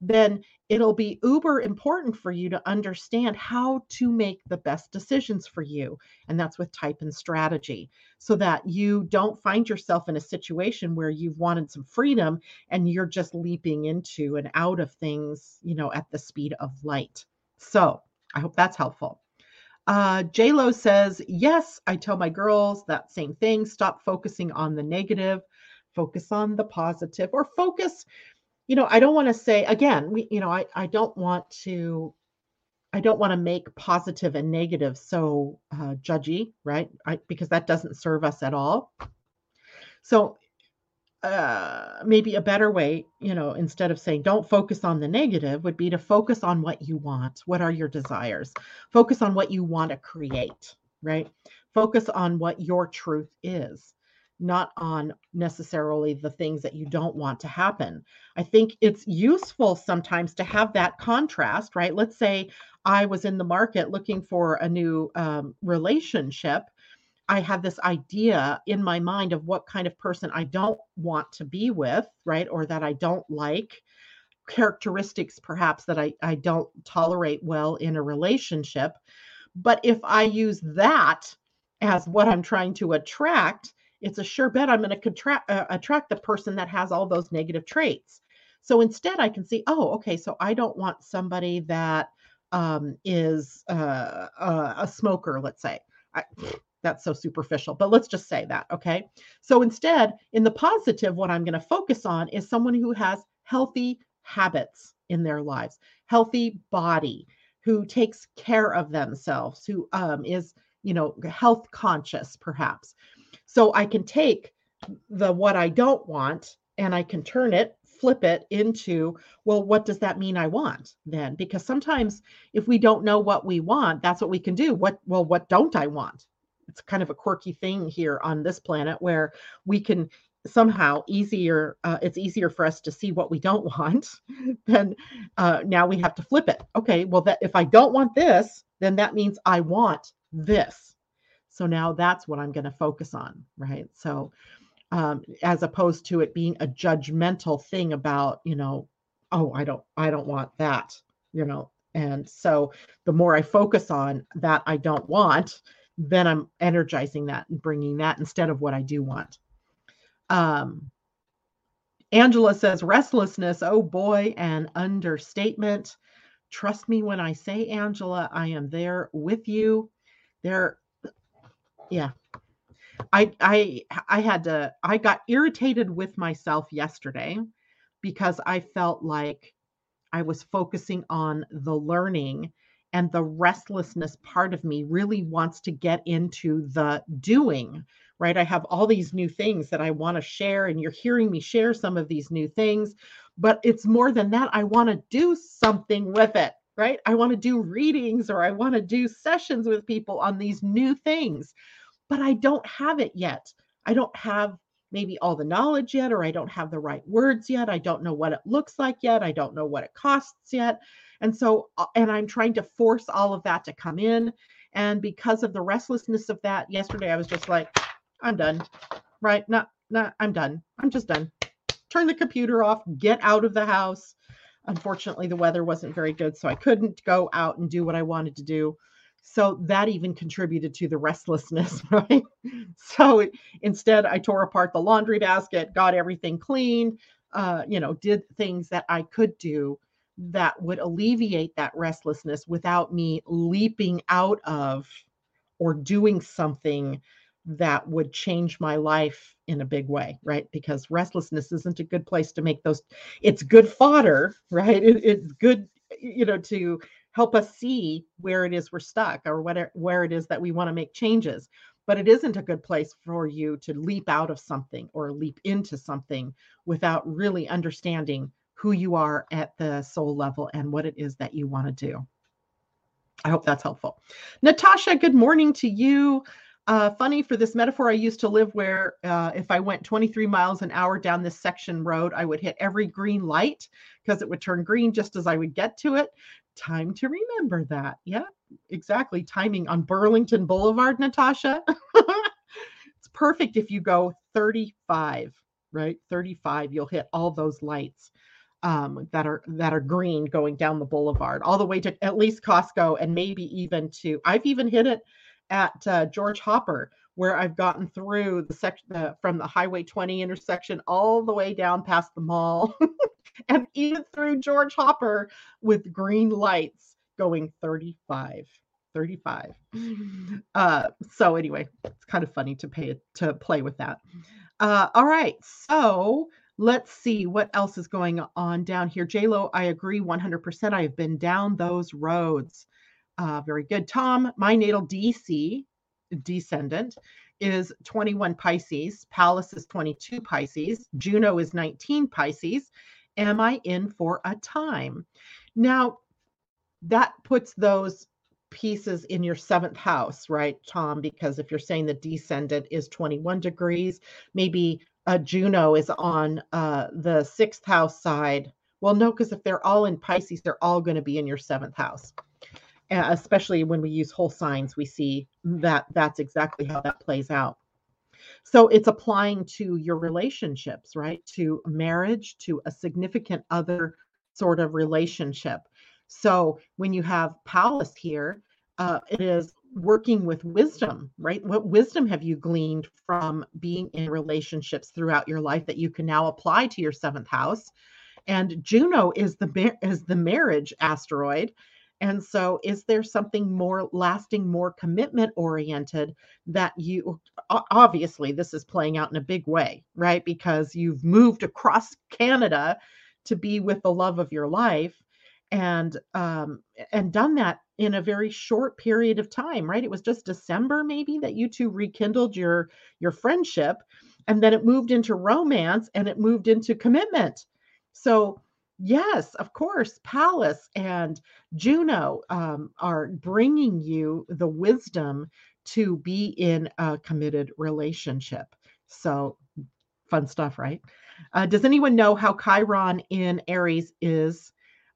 [SPEAKER 1] then it'll be uber important for you to understand how to make the best decisions for you and that's with type and strategy so that you don't find yourself in a situation where you've wanted some freedom and you're just leaping into and out of things you know at the speed of light. So i hope that's helpful uh, Lo says, Yes, I tell my girls that same thing. Stop focusing on the negative, focus on the positive, or focus. You know, I don't want to say again, we, you know, I, I don't want to, I don't want to make positive and negative so uh, judgy, right? I, because that doesn't serve us at all. So uh, maybe a better way, you know, instead of saying don't focus on the negative, would be to focus on what you want. What are your desires? Focus on what you want to create, right? Focus on what your truth is, not on necessarily the things that you don't want to happen. I think it's useful sometimes to have that contrast, right? Let's say I was in the market looking for a new um, relationship I have this idea in my mind of what kind of person I don't want to be with, right? Or that I don't like, characteristics perhaps that I, I don't tolerate well in a relationship. But if I use that as what I'm trying to attract, it's a sure bet I'm going to contract, uh, attract the person that has all those negative traits. So instead, I can see, oh, okay, so I don't want somebody that um, is uh, uh, a smoker, let's say. I, that's so superficial, but let's just say that. Okay. So instead, in the positive, what I'm going to focus on is someone who has healthy habits in their lives, healthy body, who takes care of themselves, who um, is, you know, health conscious, perhaps. So I can take the what I don't want and I can turn it flip it into, well, what does that mean I want then? Because sometimes if we don't know what we want, that's what we can do. What, well, what don't I want? It's kind of a quirky thing here on this planet where we can somehow easier uh, it's easier for us to see what we don't want then uh, now we have to flip it. Okay well that if i don't want this then that means i want this. So now that's what i'm going to focus on right? So um, as opposed to it being a judgmental thing about you know oh i don't i don't want that you know? And so the more i focus on that i don't want then i'm energizing that and bringing that instead of what i do want. Um angela says restlessness oh boy an understatement. Trust me when i say angela i am there with you. There yeah. I I I had to I got irritated with myself yesterday because I felt like I was focusing on the learning and the restlessness part of me really wants to get into the doing right? I have all these new things that i want to share and you're hearing me share some of these new things but it's more than that. I want to do something with it right? I want to do readings or i want to do sessions with people on these new things but I don't have it yet. I don't have maybe all the knowledge yet, or I don't have the right words yet. I don't know what it looks like yet. I don't know what it costs yet. And so, uh, and I'm trying to force all of that to come in. And because of the restlessness of that, yesterday I was just like, I'm done. Right? Not, not, I'm done. I'm just done. Turn the computer off, get out of the house. Unfortunately, the weather wasn't very good, so I couldn't go out and do what I wanted to do. So that even contributed to the restlessness, right? So instead, I tore apart the laundry basket, got everything cleaned, uh, you know, did things that I could do that would alleviate that restlessness without me leaping out of or doing something that would change my life in a big way, right? Because restlessness isn't a good place to make those. It's good fodder, right? It, it's good, you know, to help us see where it is we're stuck or what where it is that we want to make changes. But it isn't a good place for you to leap out of something or leap into something without really understanding who you are at the soul level and what it is that you want to do. I hope that's helpful. Natasha good morning to you uh, funny for this metaphor, I used to live where uh, if I went 23 miles an hour down this section road, I would hit every green light because it would turn green just as I would get to it. Time to remember that. Yeah, exactly. Timing on Burlington Boulevard, Natasha. it's perfect if you go 35, right? 35, you'll hit all those lights. Um, that are that are green going down the boulevard all the way to at least Costco and maybe even to I've even hit it at uh, George Hopper, where I've gotten through the section uh, from the Highway 20 intersection all the way down past the mall and even through George Hopper with green lights going 35. 35. Uh, so anyway, it's kind of funny to pay to play with that. Uh, all right, so let's see what else is going on down here. JLo, I agree 100%. I have been down those roads. Uh, very good. Tom, my natal DC descendant is 21 Pisces. Pallas is 22 Pisces. Juno is 19 Pisces. Am I in for a time? Now, that puts those pieces in your seventh house, right, Tom? Because if you're saying the descendant is 21 degrees, maybe uh, Juno is on uh, the sixth house side. Well, no, because if they're all in Pisces, they're all going to be in your seventh house especially when we use whole signs, we see that that's exactly how that plays out. So it's applying to your relationships, right? To marriage, to a significant other sort of relationship. So when you have Pallas here, uh, it is working with wisdom, right? What wisdom have you gleaned from being in relationships throughout your life that you can now apply to your seventh house? And Juno is the is the marriage asteroid, And so, is there something more lasting, more commitment oriented that you obviously this is playing out in a big way, right? Because you've moved across Canada to be with the love of your life and um and done that in a very short period of time right it was just december maybe that you two rekindled your your friendship and then it moved into romance and it moved into commitment so yes of course pallas and juno um, are bringing you the wisdom to be in a committed relationship. So fun stuff right? Uh, does anyone know how chiron in aries is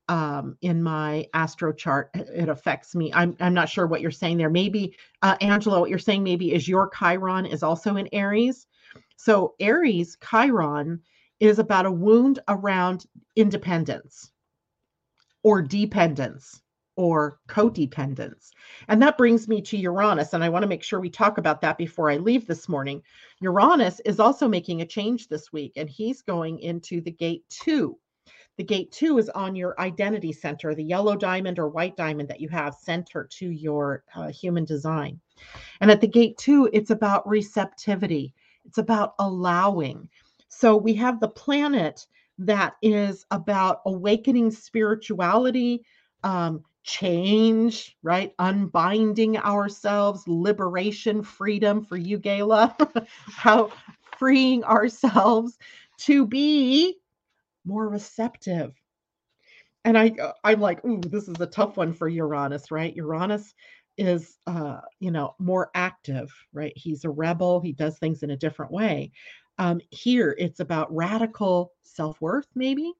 [SPEAKER 1] um, in my astro chart? It affects me. I'm, I'm not sure what you're saying there. Maybe uh, angela what you're saying maybe is your chiron is also in aries. So aries chiron is about a wound around independence or dependence or codependence. And that brings me to Uranus. And I want to make sure we talk about that before I leave this morning. Uranus is also making a change this week, and he's going into the gate two. The gate two is on your identity center, the yellow diamond or white diamond that you have center to your uh, human design. And at the gate two, it's about receptivity, it's about allowing. So we have the planet that is about awakening spirituality, um, change, right? Unbinding ourselves, liberation, freedom for you, Gala. How freeing ourselves to be more receptive. And I uh, I'm like, ooh, this is a tough one for Uranus, right? Uranus is uh, you know, more active, right? He's a rebel, he does things in a different way. Um, here it's about radical self-worth, maybe,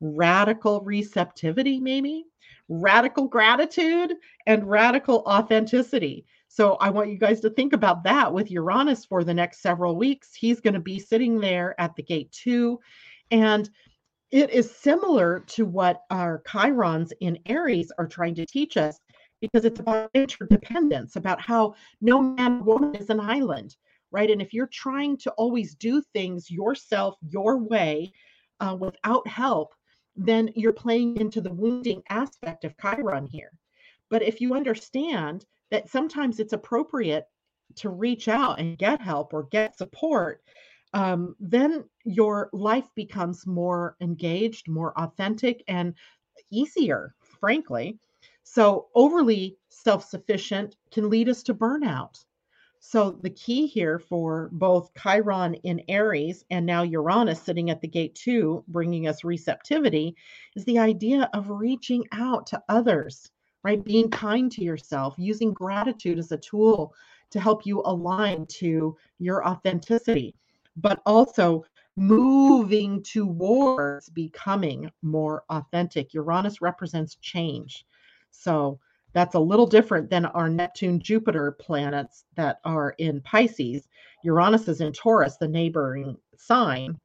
[SPEAKER 1] radical receptivity, maybe, radical gratitude, and radical authenticity. So I want you guys to think about that with Uranus for the next several weeks. He's going to be sitting there at the gate two. And it is similar to what our chirons in Aries are trying to teach us because it's about interdependence, about how no man or woman is an island, right? And if you're trying to always do things yourself, your way, uh, without help, then you're playing into the wounding aspect of Chiron here. But if you understand that sometimes it's appropriate to reach out and get help or get support, um, then your life becomes more engaged, more authentic, and easier, frankly. So, overly self sufficient can lead us to burnout. So, the key here for both Chiron in Aries and now Uranus sitting at the gate two, bringing us receptivity, is the idea of reaching out to others, right? Being kind to yourself, using gratitude as a tool to help you align to your authenticity but also moving towards becoming more authentic. Uranus represents change. So that's a little different than our Neptune Jupiter planets that are in Pisces. Uranus is in Taurus, the neighboring sign.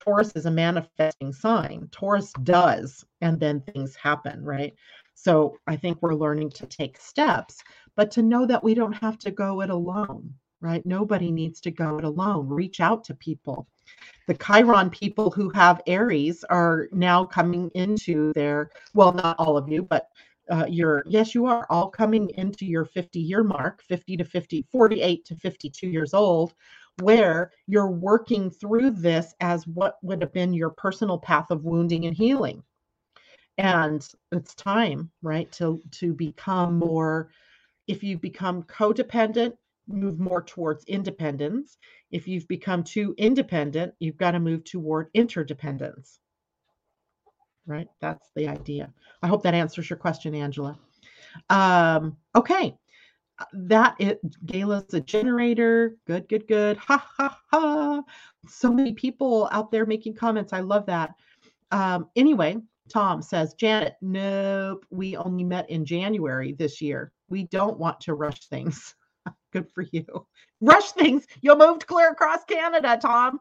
[SPEAKER 1] Taurus is a manifesting sign. Taurus does, and then things happen, right? So I think we're learning to take steps, but to know that we don't have to go it alone right? Nobody needs to go it alone. Reach out to people. The Chiron people who have Aries are now coming into their, well, not all of you, but uh, you're, yes, you are all coming into your 50 year mark, 50 to 50, 48 to 52 years old, where you're working through this as what would have been your personal path of wounding and healing. And it's time, right, to to become more if you become codependent, move more towards independence. If you've become too independent, you've got to move toward interdependence. Right? That's the idea. I hope that answers your question, Angela. Um, okay. That it Gala's a generator. Good, good, good. Ha ha ha. So many people out there making comments. I love that. Um, anyway, Tom says, Janet, nope, we only met in January this year. We don't want to rush things. Good for you. Rush things. You moved clear across Canada, Tom.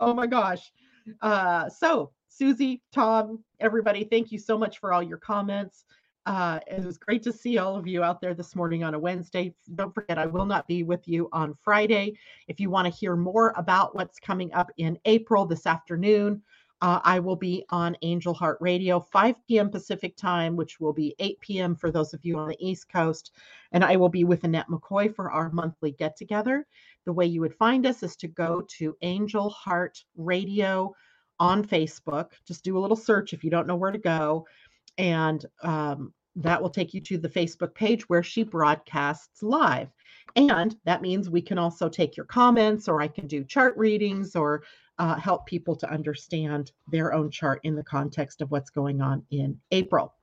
[SPEAKER 1] Oh my gosh. Uh, so, Susie, Tom, everybody, thank you so much for all your comments. Uh, it was great to see all of you out there this morning on a Wednesday. Don't forget, I will not be with you on Friday. If you want to hear more about what's coming up in April this afternoon, uh, I will be on Angel Heart Radio, 5 p.m. Pacific time, which will be 8 p.m. for those of you on the East Coast. And I will be with Annette McCoy for our monthly get together. The way you would find us is to go to Angel Heart Radio on Facebook. Just do a little search if you don't know where to go. And um, that will take you to the Facebook page where she broadcasts live. And that means we can also take your comments, or I can do chart readings, or uh, help people to understand their own chart in the context of what's going on in April.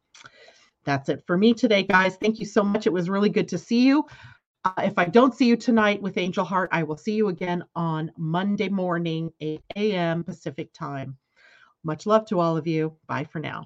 [SPEAKER 1] That's it for me today, guys. Thank you so much. It was really good to see you. Uh, if I don't see you tonight with Angel Heart, I will see you again on Monday morning, 8 a.m. Pacific time. Much love to all of you. Bye for now.